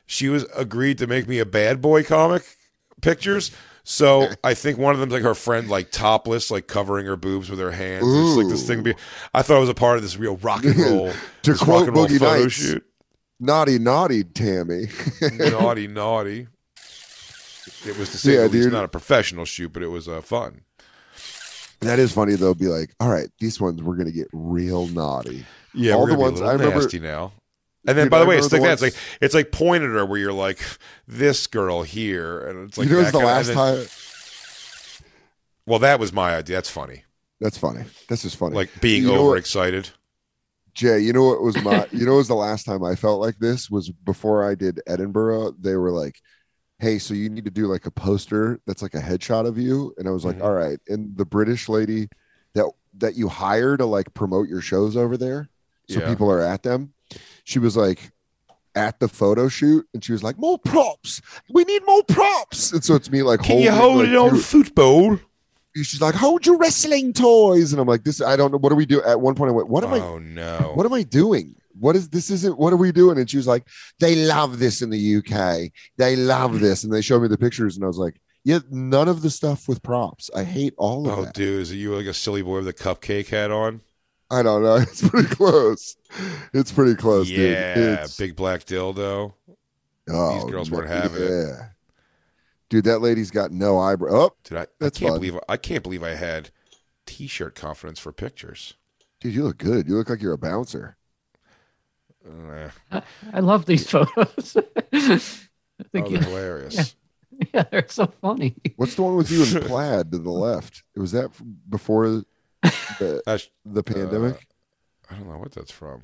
Speaker 4: she was agreed to make me a bad boy comic pictures. So I think one of them's like her friend, like topless, like covering her boobs with her hands. It's like this thing. Be, I thought it was a part of this real rock and roll,
Speaker 5: To quote
Speaker 4: rock and roll
Speaker 5: Boogie
Speaker 4: photo
Speaker 5: Nights.
Speaker 4: shoot.
Speaker 5: Naughty, naughty, Tammy.
Speaker 4: naughty, naughty. It was to say
Speaker 5: Yeah,
Speaker 4: not a professional shoot, but it was uh, fun.
Speaker 5: that is funny though. Be like, all right, these ones we're gonna get real naughty.
Speaker 4: Yeah,
Speaker 5: All
Speaker 4: we're
Speaker 5: the ones- I remember-
Speaker 4: nasty now. And then, by the way, it's like
Speaker 5: remember
Speaker 4: that. It's like it's like pointed her where you're like this girl here, and it's like
Speaker 5: you know, it's the last
Speaker 4: then-
Speaker 5: time.
Speaker 4: Well, that was my idea. That's funny.
Speaker 5: That's funny. This is funny.
Speaker 4: Like being
Speaker 5: You
Speaker 4: overexcited.
Speaker 5: Jay, you know what was my you know what was the last time I felt like this was before I did Edinburgh. They were like, Hey, so you need to do like a poster that's like a headshot of you. And I was like,
Speaker 4: Mhm.
Speaker 5: All right. And the British lady that that you hire to like promote your shows over there, so
Speaker 4: Yeah.
Speaker 5: people are at them, she was like at the photo shoot and she was like, More props. We need more props. And so it's me like
Speaker 4: Can you hold
Speaker 5: like,
Speaker 4: it on football?
Speaker 5: she's like, Hold your wrestling toys. And I'm like, This I don't know. What do we do? At one point I went, What am I
Speaker 4: Oh no!
Speaker 5: what am I doing? What is this? Isn't what are we doing? And she was like, they love this in the UK. They love mm-hmm. this. And they showed me the pictures, and I was like, yeah, none of the stuff with props. I hate all of it.
Speaker 4: Oh,
Speaker 5: that.
Speaker 4: dude, is you like a silly boy with a cupcake hat on?
Speaker 5: I don't know. It's pretty close. It's pretty close, dude.
Speaker 4: yeah,
Speaker 5: It's-
Speaker 4: big black dildo.
Speaker 5: oh,
Speaker 4: these girls weren't having it.
Speaker 5: yeah. Dude, that lady's got no eyebrow. Oh,
Speaker 4: Dude, I, I
Speaker 5: That's
Speaker 4: can't
Speaker 5: fun.
Speaker 4: believe I can't believe I had t-shirt confidence for pictures.
Speaker 5: dude, you look good. You look like you're a bouncer.
Speaker 4: Uh,
Speaker 7: I love these photos. I
Speaker 4: oh, they're
Speaker 7: you-
Speaker 4: hilarious.
Speaker 7: yeah, they're so funny.
Speaker 5: What's the one with you in plaid to the left? Was that before the,
Speaker 4: That's,
Speaker 5: the pandemic?
Speaker 4: I don't know what that's from.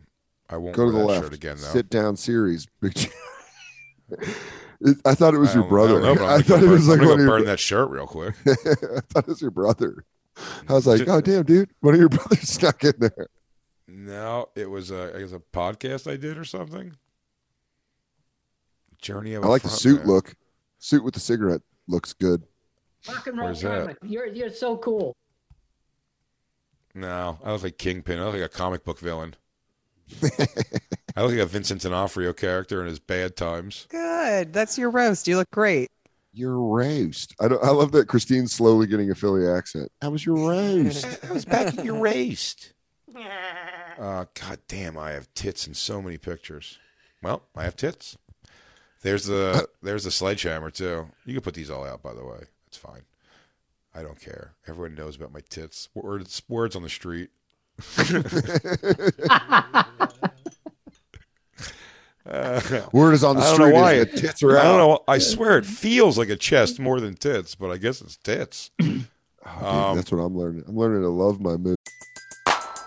Speaker 4: I won't
Speaker 5: Go to the
Speaker 4: that
Speaker 5: left.
Speaker 4: shirt again though.
Speaker 5: Sit down series. Big I thought it was your brother.
Speaker 4: I, know, I'm gonna
Speaker 5: thought
Speaker 4: go
Speaker 5: it was like
Speaker 4: I'm
Speaker 5: one
Speaker 4: gonna
Speaker 5: of
Speaker 4: go
Speaker 5: your.
Speaker 4: burn that shirt real quick.
Speaker 5: I thought it was your brother. I was like, oh damn, dude, one of your brothers stuck in there.
Speaker 4: No, it was a, I guess a podcast I did or something. Journey of
Speaker 5: I
Speaker 4: a
Speaker 5: like the suit
Speaker 4: Man.
Speaker 5: look. Suit with the cigarette looks good.
Speaker 8: Rock and roll
Speaker 4: Where's that?
Speaker 8: comic. You're you're so cool.
Speaker 4: No, I look like Kingpin. I look like a comic book villain. I look like a Vincent D'Onofrio character in his bad times.
Speaker 9: Good. That's your roast. You look great.
Speaker 5: Your roast. I don't. I love that Christine's slowly getting a Philly accent. How was your roast?
Speaker 4: I was back at your waist. Uh, God damn, I have tits in so many pictures. Well, I have tits. There's the there's the sledgehammer too. You can put these all out, by the way. It's fine. I don't care. Everyone knows about my tits. Words words on the street.
Speaker 5: Word is on the
Speaker 4: I don't know
Speaker 5: street.
Speaker 4: why.
Speaker 5: is the tits are
Speaker 4: I don't know. I swear it feels like a chest more than tits, but I guess it's tits.
Speaker 5: Oh, dude,
Speaker 4: Um,
Speaker 5: that's what I'm learning. I'm learning to love my mood.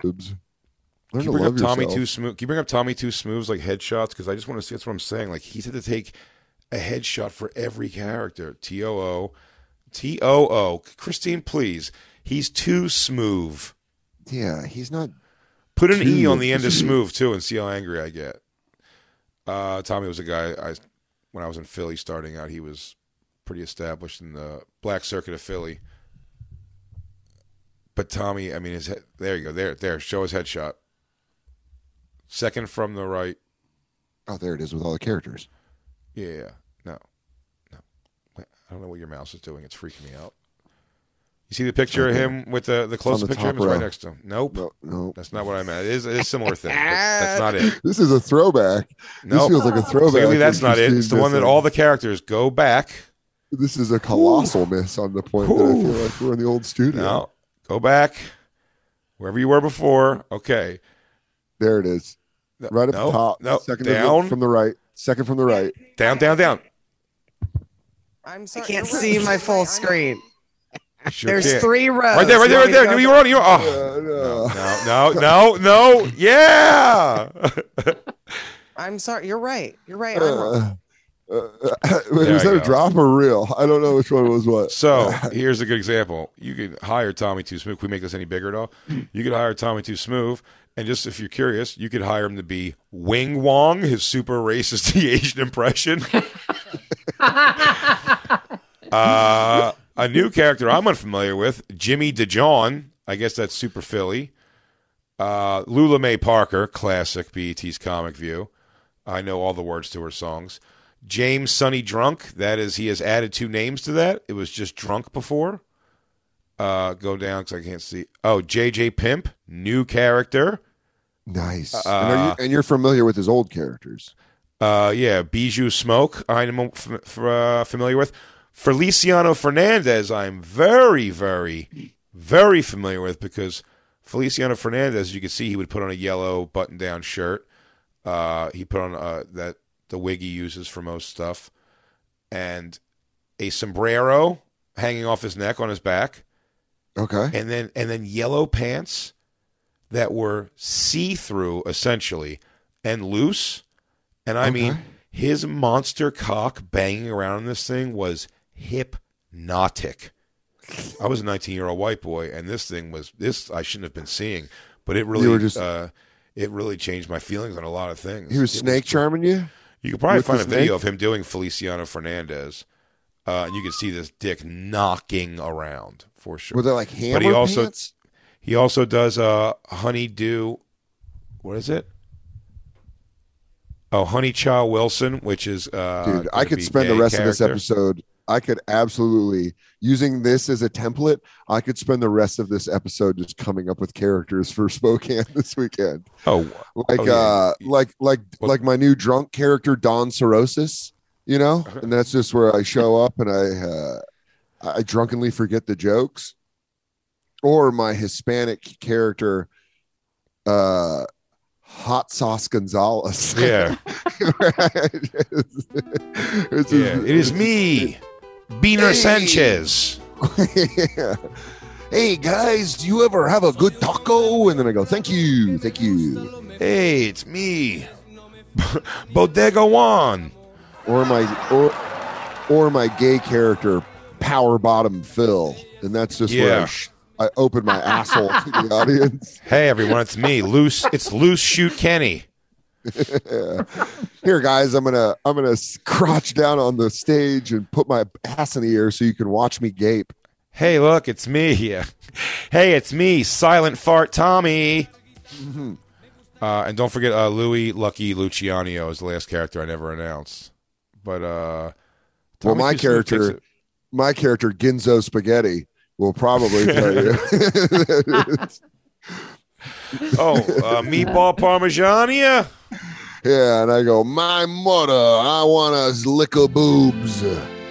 Speaker 5: Boobs.
Speaker 4: Can
Speaker 5: Learn to
Speaker 4: you bring
Speaker 5: love
Speaker 4: up Tommy
Speaker 5: yourself.
Speaker 4: Too Smooth? Can you bring up Tommy Too Smooth's like headshots? Because I just want to see. That's what I'm saying. Like he's had to take a headshot for every character. T O O, T O O. Christine, please. He's too smooth.
Speaker 5: Yeah, he's not.
Speaker 4: Put an E on the end of
Speaker 5: smooth.
Speaker 4: smooth too, and see how angry I get. Uh, Tommy was a guy I when I was in Philly starting out. He was pretty established in the black circuit of Philly. But Tommy, I mean, his head, there you go. There, there. Show his headshot. Second from the right.
Speaker 5: Oh, there it is with all the characters.
Speaker 4: Yeah, yeah. No, no. I don't know what your mouse is doing. It's freaking me out. You see the picture of him with the the close
Speaker 5: the
Speaker 4: picture of him is right next to him. Nope,
Speaker 5: No, no.
Speaker 4: that's not what I meant. It is, it is a similar thing. that's not it.
Speaker 5: This is a throwback.
Speaker 4: No,
Speaker 5: This feels like a throwback.
Speaker 4: Clearly, that's not it. It's the one that all the characters go back.
Speaker 5: This is a colossal miss on the point that I feel like we're in the old studio.
Speaker 4: No, go back wherever you were before. Okay,
Speaker 5: There it is. Right at
Speaker 4: no,
Speaker 5: the top.
Speaker 4: No,
Speaker 5: Second
Speaker 4: down,
Speaker 5: from the right. Second from the right.
Speaker 4: down, down, down.
Speaker 9: I'm sorry. I can't see my full screen.
Speaker 4: Sure
Speaker 9: There's
Speaker 4: can.
Speaker 9: three rows.
Speaker 4: Right there, right there, right
Speaker 9: want me to
Speaker 4: there.
Speaker 9: go-
Speaker 4: You're on. You're oh.
Speaker 5: Uh,
Speaker 4: No, no, no, no. Yeah.
Speaker 9: I'm sorry. You're right. You're right. I'm wrong.
Speaker 5: uh, uh, was
Speaker 4: you
Speaker 5: that a drop or real? I don't know which one was what.
Speaker 4: So here's a good example. You could hire Tommy Too Smooth. Can we make this any bigger at all? You could hire Tommy Too Smooth, and just if you're curious, you could hire him to be Wing Wong, his super racist Asian impression. uh, a new character I'm unfamiliar with, Jimmy DeJohn. I guess that's super Philly. Uh, Lula Mae Parker, classic BET's comic view. I know all the words to her songs. James Sonny Drunk. That is, he has added two names to that. It was just Drunk before. Uh, go down because I can't see. Oh, JJ Pimp, new character.
Speaker 5: Nice.
Speaker 4: Uh,
Speaker 5: and, are you, and you're familiar with his old characters.
Speaker 4: Uh, yeah, Bijou Smoke. I'm f- f- uh, familiar with. Feliciano Fernandez. I'm very, very, very familiar with because Feliciano Fernandez, as you can see, he would put on a yellow button-down shirt. Uh, he put on uh, that the wig he uses for most stuff, and a sombrero hanging off his neck on his back,
Speaker 5: Okay.
Speaker 4: and then and then yellow pants that were see-through essentially and loose. And I mean, his monster cock banging around in this thing was hypnotic. I was a 19 year old white boy, and this thing was this I shouldn't have been seeing, but it really
Speaker 5: just-
Speaker 4: uh, it really changed my feelings on a lot of things.
Speaker 5: He was
Speaker 4: It
Speaker 5: snake charming you?
Speaker 4: You could probably find a video of him doing Feliciano Fernandez, uh, and you can see this dick knocking around for sure.
Speaker 5: Were they like hammer
Speaker 4: But he also-
Speaker 5: pants?
Speaker 4: He also does uh, Honeydew. What is it? Oh, Honey Chow Wilson, which is uh,
Speaker 5: Dude, I could spend the rest of this episode. I could absolutely using this as a template. I could spend the rest of this episode just coming up with characters for Spokane this weekend.
Speaker 4: Oh,
Speaker 5: Like
Speaker 4: Oh, yeah.
Speaker 5: uh like like
Speaker 4: Well-
Speaker 5: like my new drunk character Don Sorosis, you know?
Speaker 4: Uh-huh.
Speaker 5: And that's just where I show up and I uh I drunkenly forget the jokes. Or my Hispanic character uh Hot Sauce Gonzalez.
Speaker 4: yeah,
Speaker 5: it's, it's
Speaker 4: yeah. It is me, Beaner
Speaker 5: Hey.
Speaker 4: Sanchez.
Speaker 5: yeah. Hey guys, do you ever have a good taco? And then I go, thank you, thank you.
Speaker 4: Hey, it's me, Bodega Juan.
Speaker 5: Or my or or my gay character, Power Bottom Phil, and that's just where I,
Speaker 4: Yeah.
Speaker 5: sh- I open my asshole to the audience.
Speaker 4: Hey, everyone, it's me, Loose. It's Loose Shoot Kenny.
Speaker 5: Here, guys, I'm gonna I'm gonna crouch down on the stage and put my ass in the air so you can watch me gape.
Speaker 4: Hey, look, it's me. Yeah. Hey, it's me, Silent Fart Tommy.
Speaker 5: Mm-hmm.
Speaker 4: Uh, and don't forget uh, Louis Lucky Luciano is the last character I never announced. But uh,
Speaker 5: Well, my character- My character, Ginzo Spaghetti, will probably tell you.
Speaker 4: Oh, uh, meatball parmigiana.
Speaker 5: Yeah, yeah. and I go, my mother, I want lick her boobs.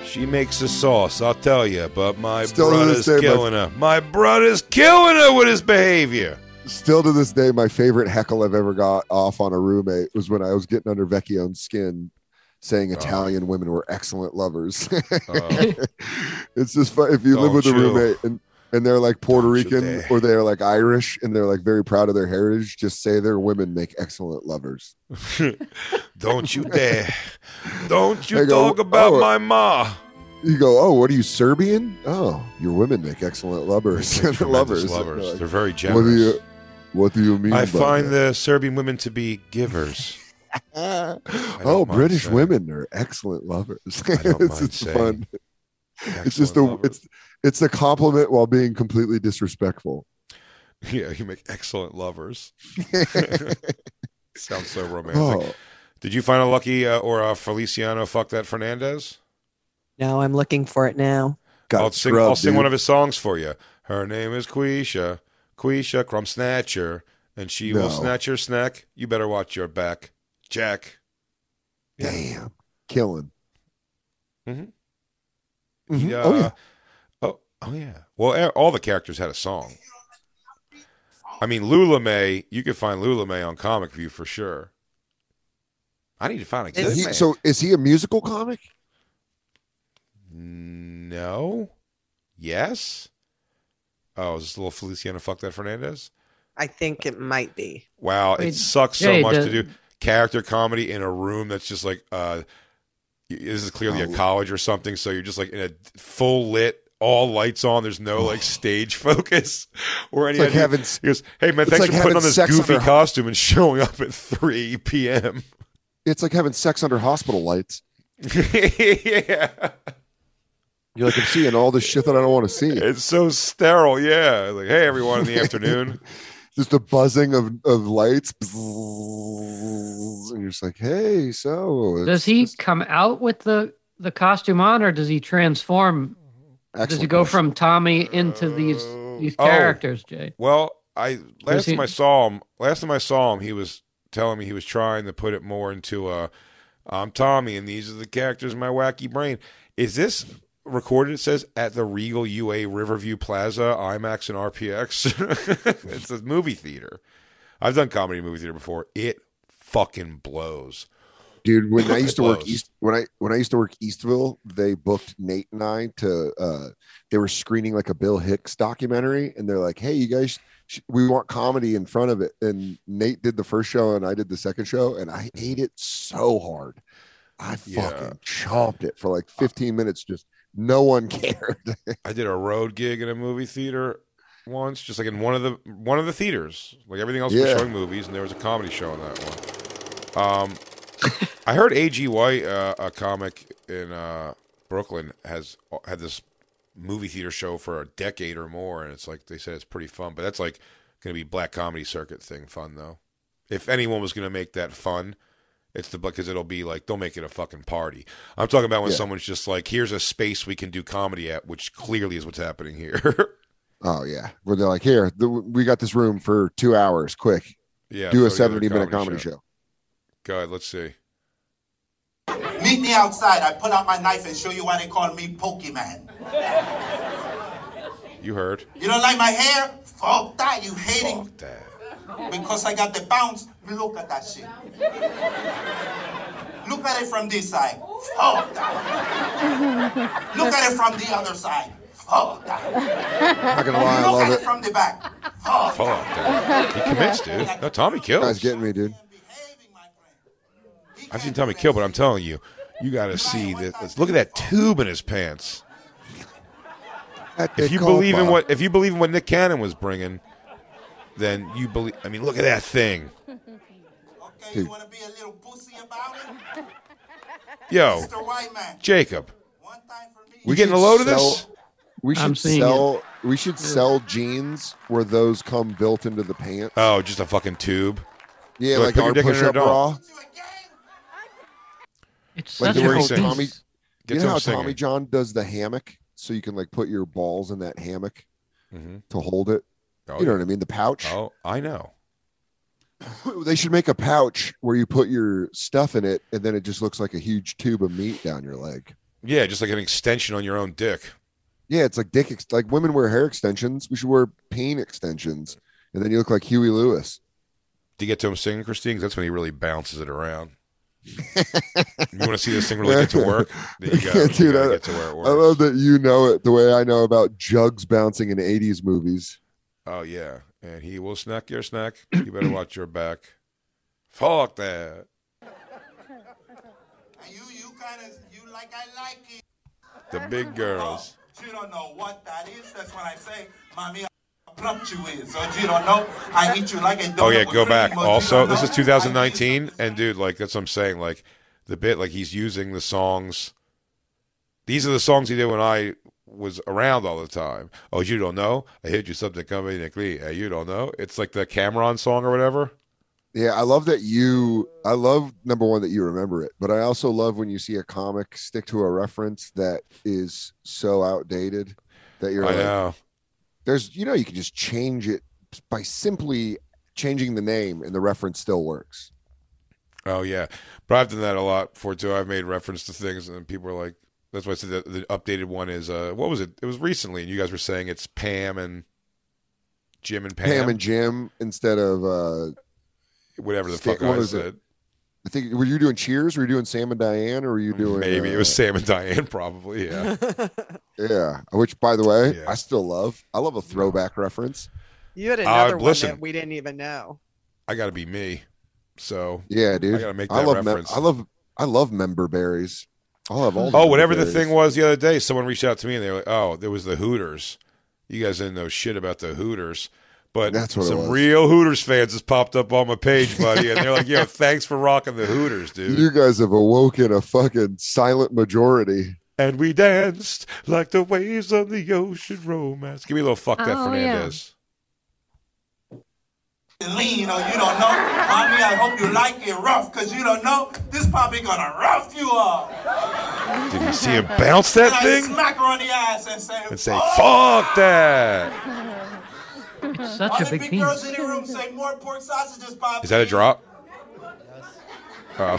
Speaker 4: She makes the sauce, I'll tell you. But my
Speaker 5: Still
Speaker 4: brother's
Speaker 5: day, my-
Speaker 4: killing her. My brother's killing her with his behavior.
Speaker 5: Still to this day, my favorite heckle I've ever got off on a roommate was when I was getting under Vecchio's skin, saying Italian women were excellent lovers.
Speaker 4: Uh,
Speaker 5: it's just fun if you live
Speaker 4: Don't
Speaker 5: with a roommate and and they're like Puerto Rican
Speaker 4: dare.
Speaker 5: or they're like Irish and they're like very proud of their heritage. Just say their women make excellent lovers.
Speaker 4: don't you dare. Don't you
Speaker 5: go,
Speaker 4: talk about
Speaker 5: "Oh,
Speaker 4: my ma.
Speaker 5: You go, oh, what are you Serbian? Oh, your women make excellent lovers.
Speaker 4: Tremendous
Speaker 5: lovers.
Speaker 4: lovers.
Speaker 5: Like,
Speaker 4: They're very
Speaker 5: what
Speaker 4: generous.
Speaker 5: do you What do you mean?
Speaker 4: I find
Speaker 5: that?
Speaker 4: the Serbian women to be givers.
Speaker 5: oh, British
Speaker 4: saying.
Speaker 5: women are excellent lovers.
Speaker 4: I don't
Speaker 5: it's
Speaker 4: mind
Speaker 5: just
Speaker 4: saying.
Speaker 5: fun. It's just
Speaker 4: Excellent lovers.
Speaker 5: it's it's a compliment while being completely disrespectful.
Speaker 4: yeah, you make excellent lovers. Sounds so romantic.
Speaker 5: oh,
Speaker 4: Did you find a lucky uh, or a Feliciano fuck that Fernandez?
Speaker 9: No, I'm looking for it now.
Speaker 5: got
Speaker 4: I'll sing.
Speaker 5: scrubbed,
Speaker 4: I'll sing
Speaker 5: dude.
Speaker 4: one of his songs for you. Her name is Quisha, Quisha Crumb Snatcher, and she will snatch your snack. You better watch your back, Jack. Yeah.
Speaker 5: Damn, killing.
Speaker 4: Mhm.
Speaker 5: Mhm.
Speaker 4: He, uh,
Speaker 5: Oh yeah,
Speaker 4: Oh, yeah. Well, all the characters had a song. I mean, Lula Mae. You could find Lula Mae on Comic View for sure. I need to find a
Speaker 5: Is he-
Speaker 4: man.
Speaker 5: so is he a musical comic?
Speaker 4: no. Yes. Oh, is this little Feliciano fuck that Fernandez?
Speaker 9: I think it might be.
Speaker 4: Wow,
Speaker 7: Wait,
Speaker 4: it sucks
Speaker 7: Jay,
Speaker 4: so much to do character comedy in a room that's just like uh y- this is clearly a
Speaker 5: Oh.
Speaker 4: college or something, so you're just like in a full lit, all lights on. There's no like stage focus or any.
Speaker 5: It's like
Speaker 4: idea.
Speaker 5: having-
Speaker 4: He goes, "Hey man, thanks
Speaker 5: like
Speaker 4: for putting on this goofy
Speaker 5: under-
Speaker 4: costume and showing up at 3 p.m."
Speaker 5: It's like having sex under hospital lights.
Speaker 4: yeah,
Speaker 5: You're like, I'm seeing all this shit that I don't want to see.
Speaker 4: it's so sterile. Yeah, like hey everyone in the afternoon.
Speaker 5: Just the buzzing of, of lights. And you're just like, hey, so.
Speaker 7: Does he
Speaker 5: it's
Speaker 7: come out with the the costume on, or does he transform? Does he go
Speaker 5: question.
Speaker 7: from Tommy into these oh. these
Speaker 4: Oh.
Speaker 7: characters, Jay?
Speaker 4: Well, I last
Speaker 7: he-
Speaker 4: time I saw him, last time I saw him, he was telling me he was trying to put it more into a I'm Tommy and these are the characters in my wacky brain. Is this recorded? It says at the Regal UA Riverview Plaza, IMAX and RPX. it's a movie theater. I've done comedy movie theater before. It fucking blows.
Speaker 5: Dude when i used to work east when i when i used to work eastville they booked nate and i to uh they were screening like a bill hicks documentary and they're like hey you guys sh- we want comedy in front of it and nate did the first show and i did the second show and i ate it so hard i
Speaker 4: Yeah.
Speaker 5: fucking chomped it for like 15 minutes just no one cared
Speaker 4: I did a road gig in a movie theater once, just like in one of the one of the theaters. Like everything else was showing movies, and there was a comedy show in that one. Um, I heard A.G. White, uh, a comic in uh, Brooklyn, has had this movie theater show for a decade or more, and it's like they said it's pretty fun. But that's like going to be black comedy circuit thing fun though. If anyone was going to make that fun, it's the because it'll be like don't make it a fucking party. I'm talking about when
Speaker 5: Yeah.
Speaker 4: someone's just like, here's a space we can do comedy at, which clearly is what's happening here.
Speaker 5: oh yeah where they're like here the, we got this room for two hours quick
Speaker 4: yeah,
Speaker 5: do a 70 minute comedy show.
Speaker 4: Go ahead, let's see.
Speaker 10: Meet me outside. I pull out my knife and show you why they call me Pokemon.
Speaker 4: You heard.
Speaker 10: You don't like my hair? Fuck that, you hating.
Speaker 4: Fuck that.
Speaker 10: Because I got the bounce. Look at that shit. Look at it from this side. Fuck that. Look at it from the other side. Fuck that.
Speaker 5: not gonna lie i
Speaker 10: Look
Speaker 5: love
Speaker 10: at it
Speaker 5: it
Speaker 10: from the back. Fuck
Speaker 4: Fuck that. He commits, dude. No, Tommy kills.
Speaker 5: guys getting me dude
Speaker 10: Behaving, my friend. He
Speaker 4: I've seen
Speaker 10: can't
Speaker 4: Tommy
Speaker 10: do
Speaker 4: kill, but I'm telling you, you got to see that. Look at that tube in his pants. If you believe in what, if you believe in what Nick Cannon was bringing, then you believe. I mean, look at that thing.
Speaker 10: Okay, you want to be a little pussy about it?
Speaker 4: Yo,
Speaker 10: Mr. White Man.
Speaker 4: Jacob,
Speaker 10: One time
Speaker 4: we getting a load of this?
Speaker 5: sell- We
Speaker 7: I'm
Speaker 5: should
Speaker 7: seeing
Speaker 5: sell. We should sell jeans where those come built into the pants.
Speaker 4: Oh, just a fucking tube.
Speaker 5: yeah,
Speaker 4: do I
Speaker 5: like
Speaker 4: put
Speaker 5: our
Speaker 4: dick in it or
Speaker 5: push-up bra.
Speaker 10: You again?
Speaker 7: It's
Speaker 5: Like
Speaker 7: such
Speaker 5: the
Speaker 7: a
Speaker 5: way
Speaker 7: cool
Speaker 5: Tommy- you know how
Speaker 4: singing.
Speaker 5: Tommy John does the hammock, so you can like put your balls in that hammock
Speaker 4: Mhm.
Speaker 5: to hold it.
Speaker 4: Oh,
Speaker 5: you know
Speaker 4: yeah.
Speaker 5: what I mean? The pouch.
Speaker 4: Oh, I know.
Speaker 5: They should make a pouch where you put your stuff in it, and then it just looks like a huge tube of meat down your leg.
Speaker 4: Yeah, just like an extension on your own dick.
Speaker 5: Yeah, it's like dick. Ex- like women wear hair extensions. We should wear pain extensions, and then you look like Huey Lewis.
Speaker 4: Do you get to him singing, Christine? 'Cause that's when he really bounces it around. You want to see this thing really get to work? There you go.
Speaker 5: Dude,
Speaker 4: gotta
Speaker 5: I-
Speaker 4: get to where it
Speaker 5: I love that you know it the way I know about jugs bouncing in '80s movies.
Speaker 4: Oh yeah, and he will snack your snack. You better watch your back. Fuck that.
Speaker 10: You, you kind of, you like I like it.
Speaker 4: The big girls.
Speaker 10: You don't know what that is. That's when I say, mommy, I you is. So you don't know, I eat you like a donut
Speaker 4: Oh yeah, go back. Also, this
Speaker 10: know,
Speaker 4: is 2019, and dude, like that's what I'm saying. Like the bit, like he's using the songs. These are the songs he did when I was around all the time. Oh, you don't know? I hit you something coming in conveniently. Hey, you don't know? It's like the Cameron song or whatever.
Speaker 5: Yeah, I love that you. I love number one that you remember it, but I also love when you see a comic stick to a reference that is so outdated that you're
Speaker 4: I
Speaker 5: like,
Speaker 4: know.
Speaker 5: There's, you know, you can just change it by simply changing the name, and the reference still works.
Speaker 4: Oh yeah, but I've done that a lot before too. I've made reference to things, and people are like, "That's why I said that the updated one is uh, what was it? It was recently, and you guys were saying it's Pam and Jim and Pam,
Speaker 5: Pam and Jim instead of, uh
Speaker 4: whatever the
Speaker 5: Sta-
Speaker 4: fuck I
Speaker 5: was it?
Speaker 4: Said.
Speaker 5: I think, were you doing Cheers? Were you doing Sam and Diane, or were you doing
Speaker 4: Maybe it was
Speaker 5: uh,
Speaker 4: Sam and Diane, probably. Yeah,
Speaker 5: Yeah, which by the way,
Speaker 4: Yeah.
Speaker 5: I still love. I love a throwback reference.
Speaker 9: You had
Speaker 4: Uh,
Speaker 9: another one
Speaker 4: listen.
Speaker 9: that we didn't even know.
Speaker 4: I got to be me. So
Speaker 5: Yeah, dude.
Speaker 4: I gotta make
Speaker 5: I
Speaker 4: that
Speaker 5: love mem-
Speaker 4: reference.
Speaker 5: I love I love member berries. I'll have all.
Speaker 4: Oh,
Speaker 5: member
Speaker 4: whatever the thing was the other day, someone reached out to me and they were like, "Oh, there was the Hooters." You guys didn't know shit about the Hooters, but
Speaker 5: That's what
Speaker 4: some real Hooters fans just popped up on my page, buddy, and they're like, "Yo, thanks for rocking the Hooters, dude."
Speaker 5: You guys have awoken a fucking silent majority.
Speaker 4: and we danced like the waves of the ocean romance. Give me a little fuck that
Speaker 7: Oh, yeah.
Speaker 4: Fernandez.
Speaker 10: lean, you know, you don't know. Mommy, I hope you like it rough, because you don't know. This probably gonna rough you up.
Speaker 4: Did you see him bounce that
Speaker 10: and I
Speaker 4: thing
Speaker 10: smack her on the ass and say,
Speaker 4: and say, "Fuck that"?
Speaker 7: Such
Speaker 10: All
Speaker 7: a
Speaker 10: the
Speaker 7: big
Speaker 10: big
Speaker 7: penis.
Speaker 10: girls in the room say more pork sausages, Pop.
Speaker 4: Is that a drop? Oh.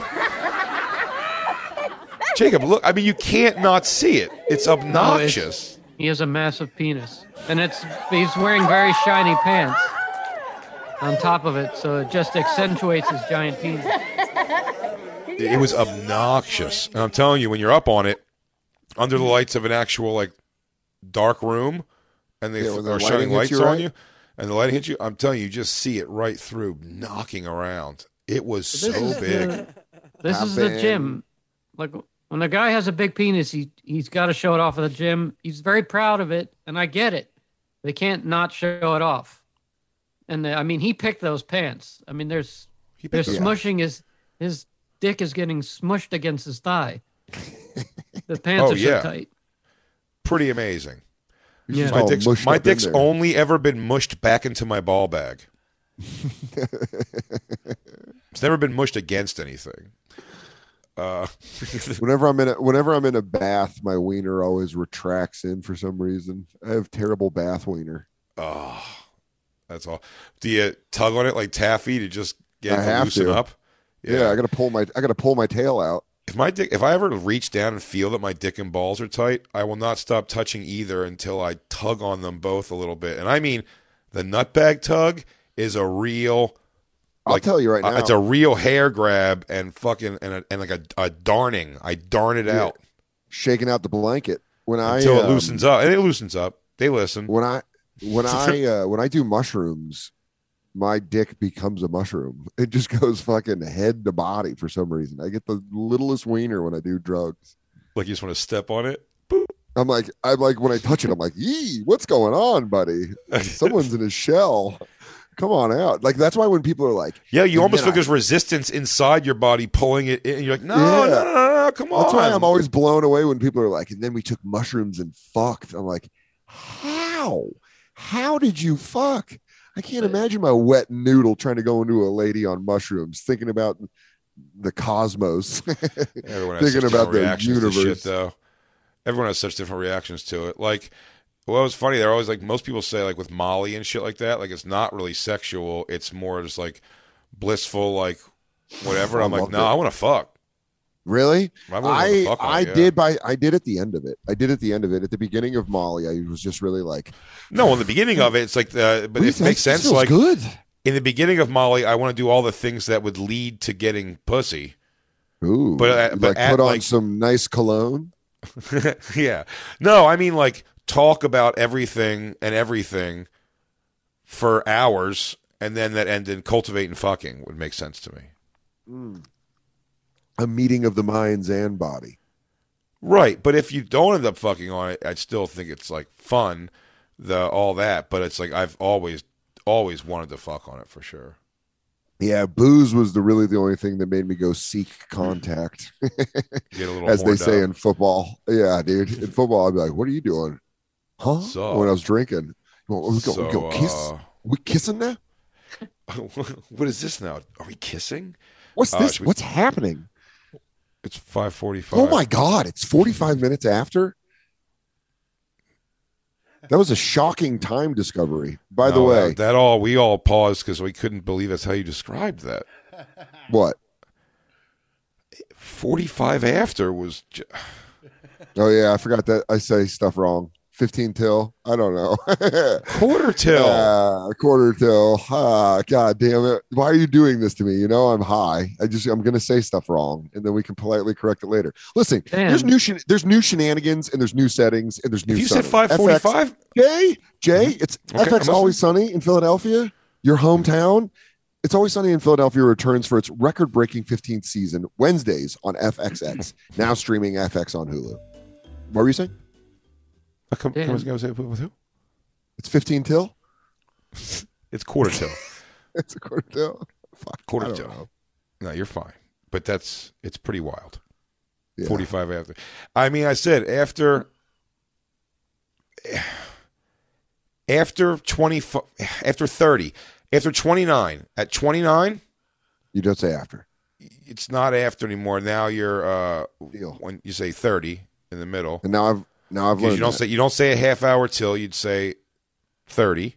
Speaker 4: Jacob, look. I mean, you can't not see it. It's
Speaker 7: No,
Speaker 4: obnoxious.
Speaker 7: it's- he has a massive penis, and it's he's wearing very shiny pants on top of it, so it just accentuates his giant penis.
Speaker 4: it was obnoxious. And I'm telling you, when you're up on it, under the lights of an actual like dark room, and they
Speaker 5: Yeah, when the
Speaker 4: are
Speaker 5: lighting
Speaker 4: shining
Speaker 5: hits
Speaker 4: lights
Speaker 5: you
Speaker 4: on
Speaker 5: right.
Speaker 4: you, and the lighting hits you, I'm telling you, you just see it right through, knocking around. It was so big.
Speaker 7: the- This
Speaker 5: I've
Speaker 7: is the gym. Like when a guy has a big penis, he he's got to show it off at the gym. He's very proud of it, and I get it. They can't not show it off. And uh, I mean, he picked those pants. I mean, there's
Speaker 4: He
Speaker 7: they're smushing his his dick is getting smushed against his thigh. The pants
Speaker 4: Oh,
Speaker 7: are
Speaker 4: yeah.
Speaker 7: so tight.
Speaker 4: Pretty amazing.
Speaker 7: Yeah.
Speaker 4: My
Speaker 5: all
Speaker 4: dick's, my dick's only ever been mushed back into my ball bag. it's never been mushed against anything. Uh,
Speaker 5: Whenever I'm in a whenever I'm in a bath, my wiener always retracts in for some reason. I have terrible bath wiener.
Speaker 4: oh, that's all. Do you tug on it like taffy to just get it to loosen
Speaker 5: to.
Speaker 4: up?
Speaker 5: Yeah. I gotta pull my I gotta pull my tail out.
Speaker 4: If my dick, if I ever reach down and feel that my dick and balls are tight, I will not stop touching either until I tug on them both a little bit. And I mean, the nutbag tug is a real.
Speaker 5: I'll tell you right
Speaker 4: uh,
Speaker 5: now.
Speaker 4: it's a real hair grab and fucking and, a, and like a, a darning. I darn it
Speaker 5: Yeah.
Speaker 4: out
Speaker 5: shaking out the blanket when I
Speaker 4: until it
Speaker 5: um,
Speaker 4: loosens up, and it loosens up. They listen.
Speaker 5: when I when I uh, when I do mushrooms, my dick becomes a mushroom. It just goes fucking head to body for some reason. I get the littlest wiener when I do drugs.
Speaker 4: Like you just want to step on it.
Speaker 5: I'm like I'm like when I touch it, I'm like, yee, what's going on, buddy? Someone's in his shell. Come on out. Like that's why when people are like,
Speaker 4: Yeah, you almost feel there's resistance inside your body pulling it in. You're like, no,
Speaker 5: Yeah.
Speaker 4: no, no, no, no, come on.
Speaker 5: That's why I'm always blown away when people are like, and then we took mushrooms and fucked. I'm like, how? How did you fuck? I can't imagine my wet noodle trying to go into a lady on mushrooms, thinking about the cosmos. Thinking about the
Speaker 4: to shit,
Speaker 5: universe.
Speaker 4: though. Everyone has such different reactions to it. Like, well, it was funny. They're always like, most people say, like, with Molly and shit like that, like, it's not really sexual. It's more just like blissful, like, whatever. I'm like, no,
Speaker 5: it.
Speaker 4: I want to fuck.
Speaker 5: Really?
Speaker 4: I've always wanted to
Speaker 5: I I
Speaker 4: it, yeah.
Speaker 5: did by I did at the end of it. I did at the end of it. At the beginning of Molly, I was just really like,
Speaker 4: No, in the beginning of it, it's like, the, but it makes sense. Like,
Speaker 5: good.
Speaker 4: in the beginning of Molly, I want to do all the things that would lead to getting pussy.
Speaker 5: Ooh,
Speaker 4: But, uh, but
Speaker 5: like
Speaker 4: at,
Speaker 5: put on
Speaker 4: like-
Speaker 5: some nice cologne.
Speaker 4: yeah. No, I mean like talk about everything and everything for hours and then that end in cultivate and fucking would make sense to me.
Speaker 5: A meeting of the minds and body.
Speaker 4: Right. But if you don't end up fucking on it, I still think it's like fun, the all that. But it's like I've always always wanted to fuck on it for sure.
Speaker 5: Yeah, booze was the really the only thing that made me go seek contact,
Speaker 4: Get a little
Speaker 5: as they say
Speaker 4: up.
Speaker 5: in football. Yeah, dude. In football, I'd be like, "What are you doing?" Huh?
Speaker 4: So-
Speaker 5: when I was drinking, well, we go, we go kiss.
Speaker 4: uh,
Speaker 5: we kissing now?
Speaker 4: what is this now? Are we kissing?
Speaker 5: What's
Speaker 4: uh,
Speaker 5: this?
Speaker 4: we-
Speaker 5: What's happening?
Speaker 4: It's five forty five.
Speaker 5: Oh my god! It's forty-five minutes after. That was a shocking time discovery. By the way,
Speaker 4: that, that all we all paused because we couldn't believe that's how you described that.
Speaker 5: what?
Speaker 4: Forty five after was.
Speaker 5: Oh yeah, I forgot that I say stuff wrong. 15 till. I don't know.
Speaker 4: Quarter till.
Speaker 5: Uh, quarter till. Ah, God damn it. Why are you doing this to me? You know, I'm high. I just, I'm going to say stuff wrong and then we can politely correct it later. Listen, there's new, shen- there's new shenanigans and there's new settings and there's new
Speaker 4: If you said 545,
Speaker 5: FX Jay, Jay, it's
Speaker 4: Okay,
Speaker 5: FX Always Sunny in Philadelphia, your hometown. It's Always Sunny in Philadelphia returns for its record breaking 15th season Wednesdays on FXX, now streaming FX on Hulu. What were you saying?
Speaker 4: Uh, come, come,
Speaker 7: Damn.
Speaker 4: come, say it with who?
Speaker 5: It's 15 till?
Speaker 4: It's quarter till.
Speaker 5: It's a quarter till. Fuck,
Speaker 4: quarter till.
Speaker 5: know.
Speaker 4: No, you're fine. But that's it's pretty wild.
Speaker 5: Yeah.
Speaker 4: 45 after. I mean, I said after after 20 after 30, after 29, at 29,
Speaker 5: You don't say after.
Speaker 4: it's not after anymore. Now you're uh
Speaker 5: Deal.
Speaker 4: when you say 30 in the middle.
Speaker 5: And now I've now I've learned
Speaker 4: you don't
Speaker 5: that.
Speaker 4: say you don't say a half hour till you'd say 30.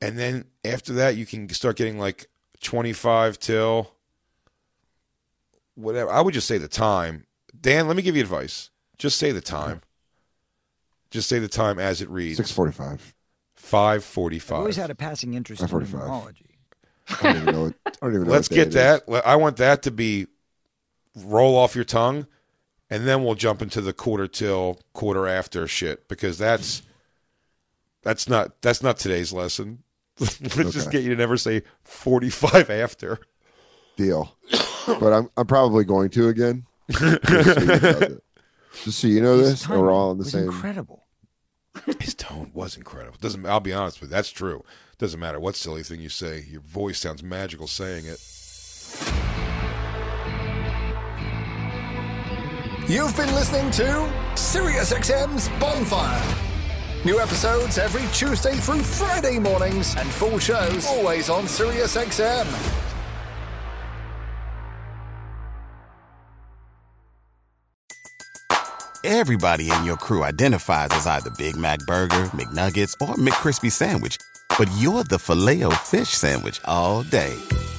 Speaker 4: And then after that you can start getting like 25 till whatever. I would just say the time. Dan, let me give you advice. Just say the time. Just say the time as it reads.
Speaker 5: 645.
Speaker 11: I've always had a passing interest in
Speaker 5: 5:45.
Speaker 11: numerology.
Speaker 5: I don't even know. What, I don't even know.
Speaker 4: Let's
Speaker 5: what
Speaker 4: get
Speaker 5: it is.
Speaker 4: that. I want that to be roll off your tongue and then we'll jump into the quarter till quarter after shit because that's that's not that's not today's lesson. Let's just get you to never say 45 after.
Speaker 5: Deal. but I'm I'm probably going to again. Just so you know, that- just so you know
Speaker 11: His
Speaker 5: this, we're all on the
Speaker 11: was
Speaker 5: same.
Speaker 11: Incredible.
Speaker 4: His tone was incredible. Doesn't I'll be honest with you, that's true. Doesn't matter what silly thing you say. Your voice sounds magical saying it.
Speaker 12: You've been listening to SiriusXM's Bonfire. New episodes every Tuesday through Friday mornings, and full shows always on SiriusXM.
Speaker 2: Everybody in your crew identifies as either Big Mac Burger, McNuggets, or McCrispy Sandwich. But you're the Filet-O-Fish Sandwich all day.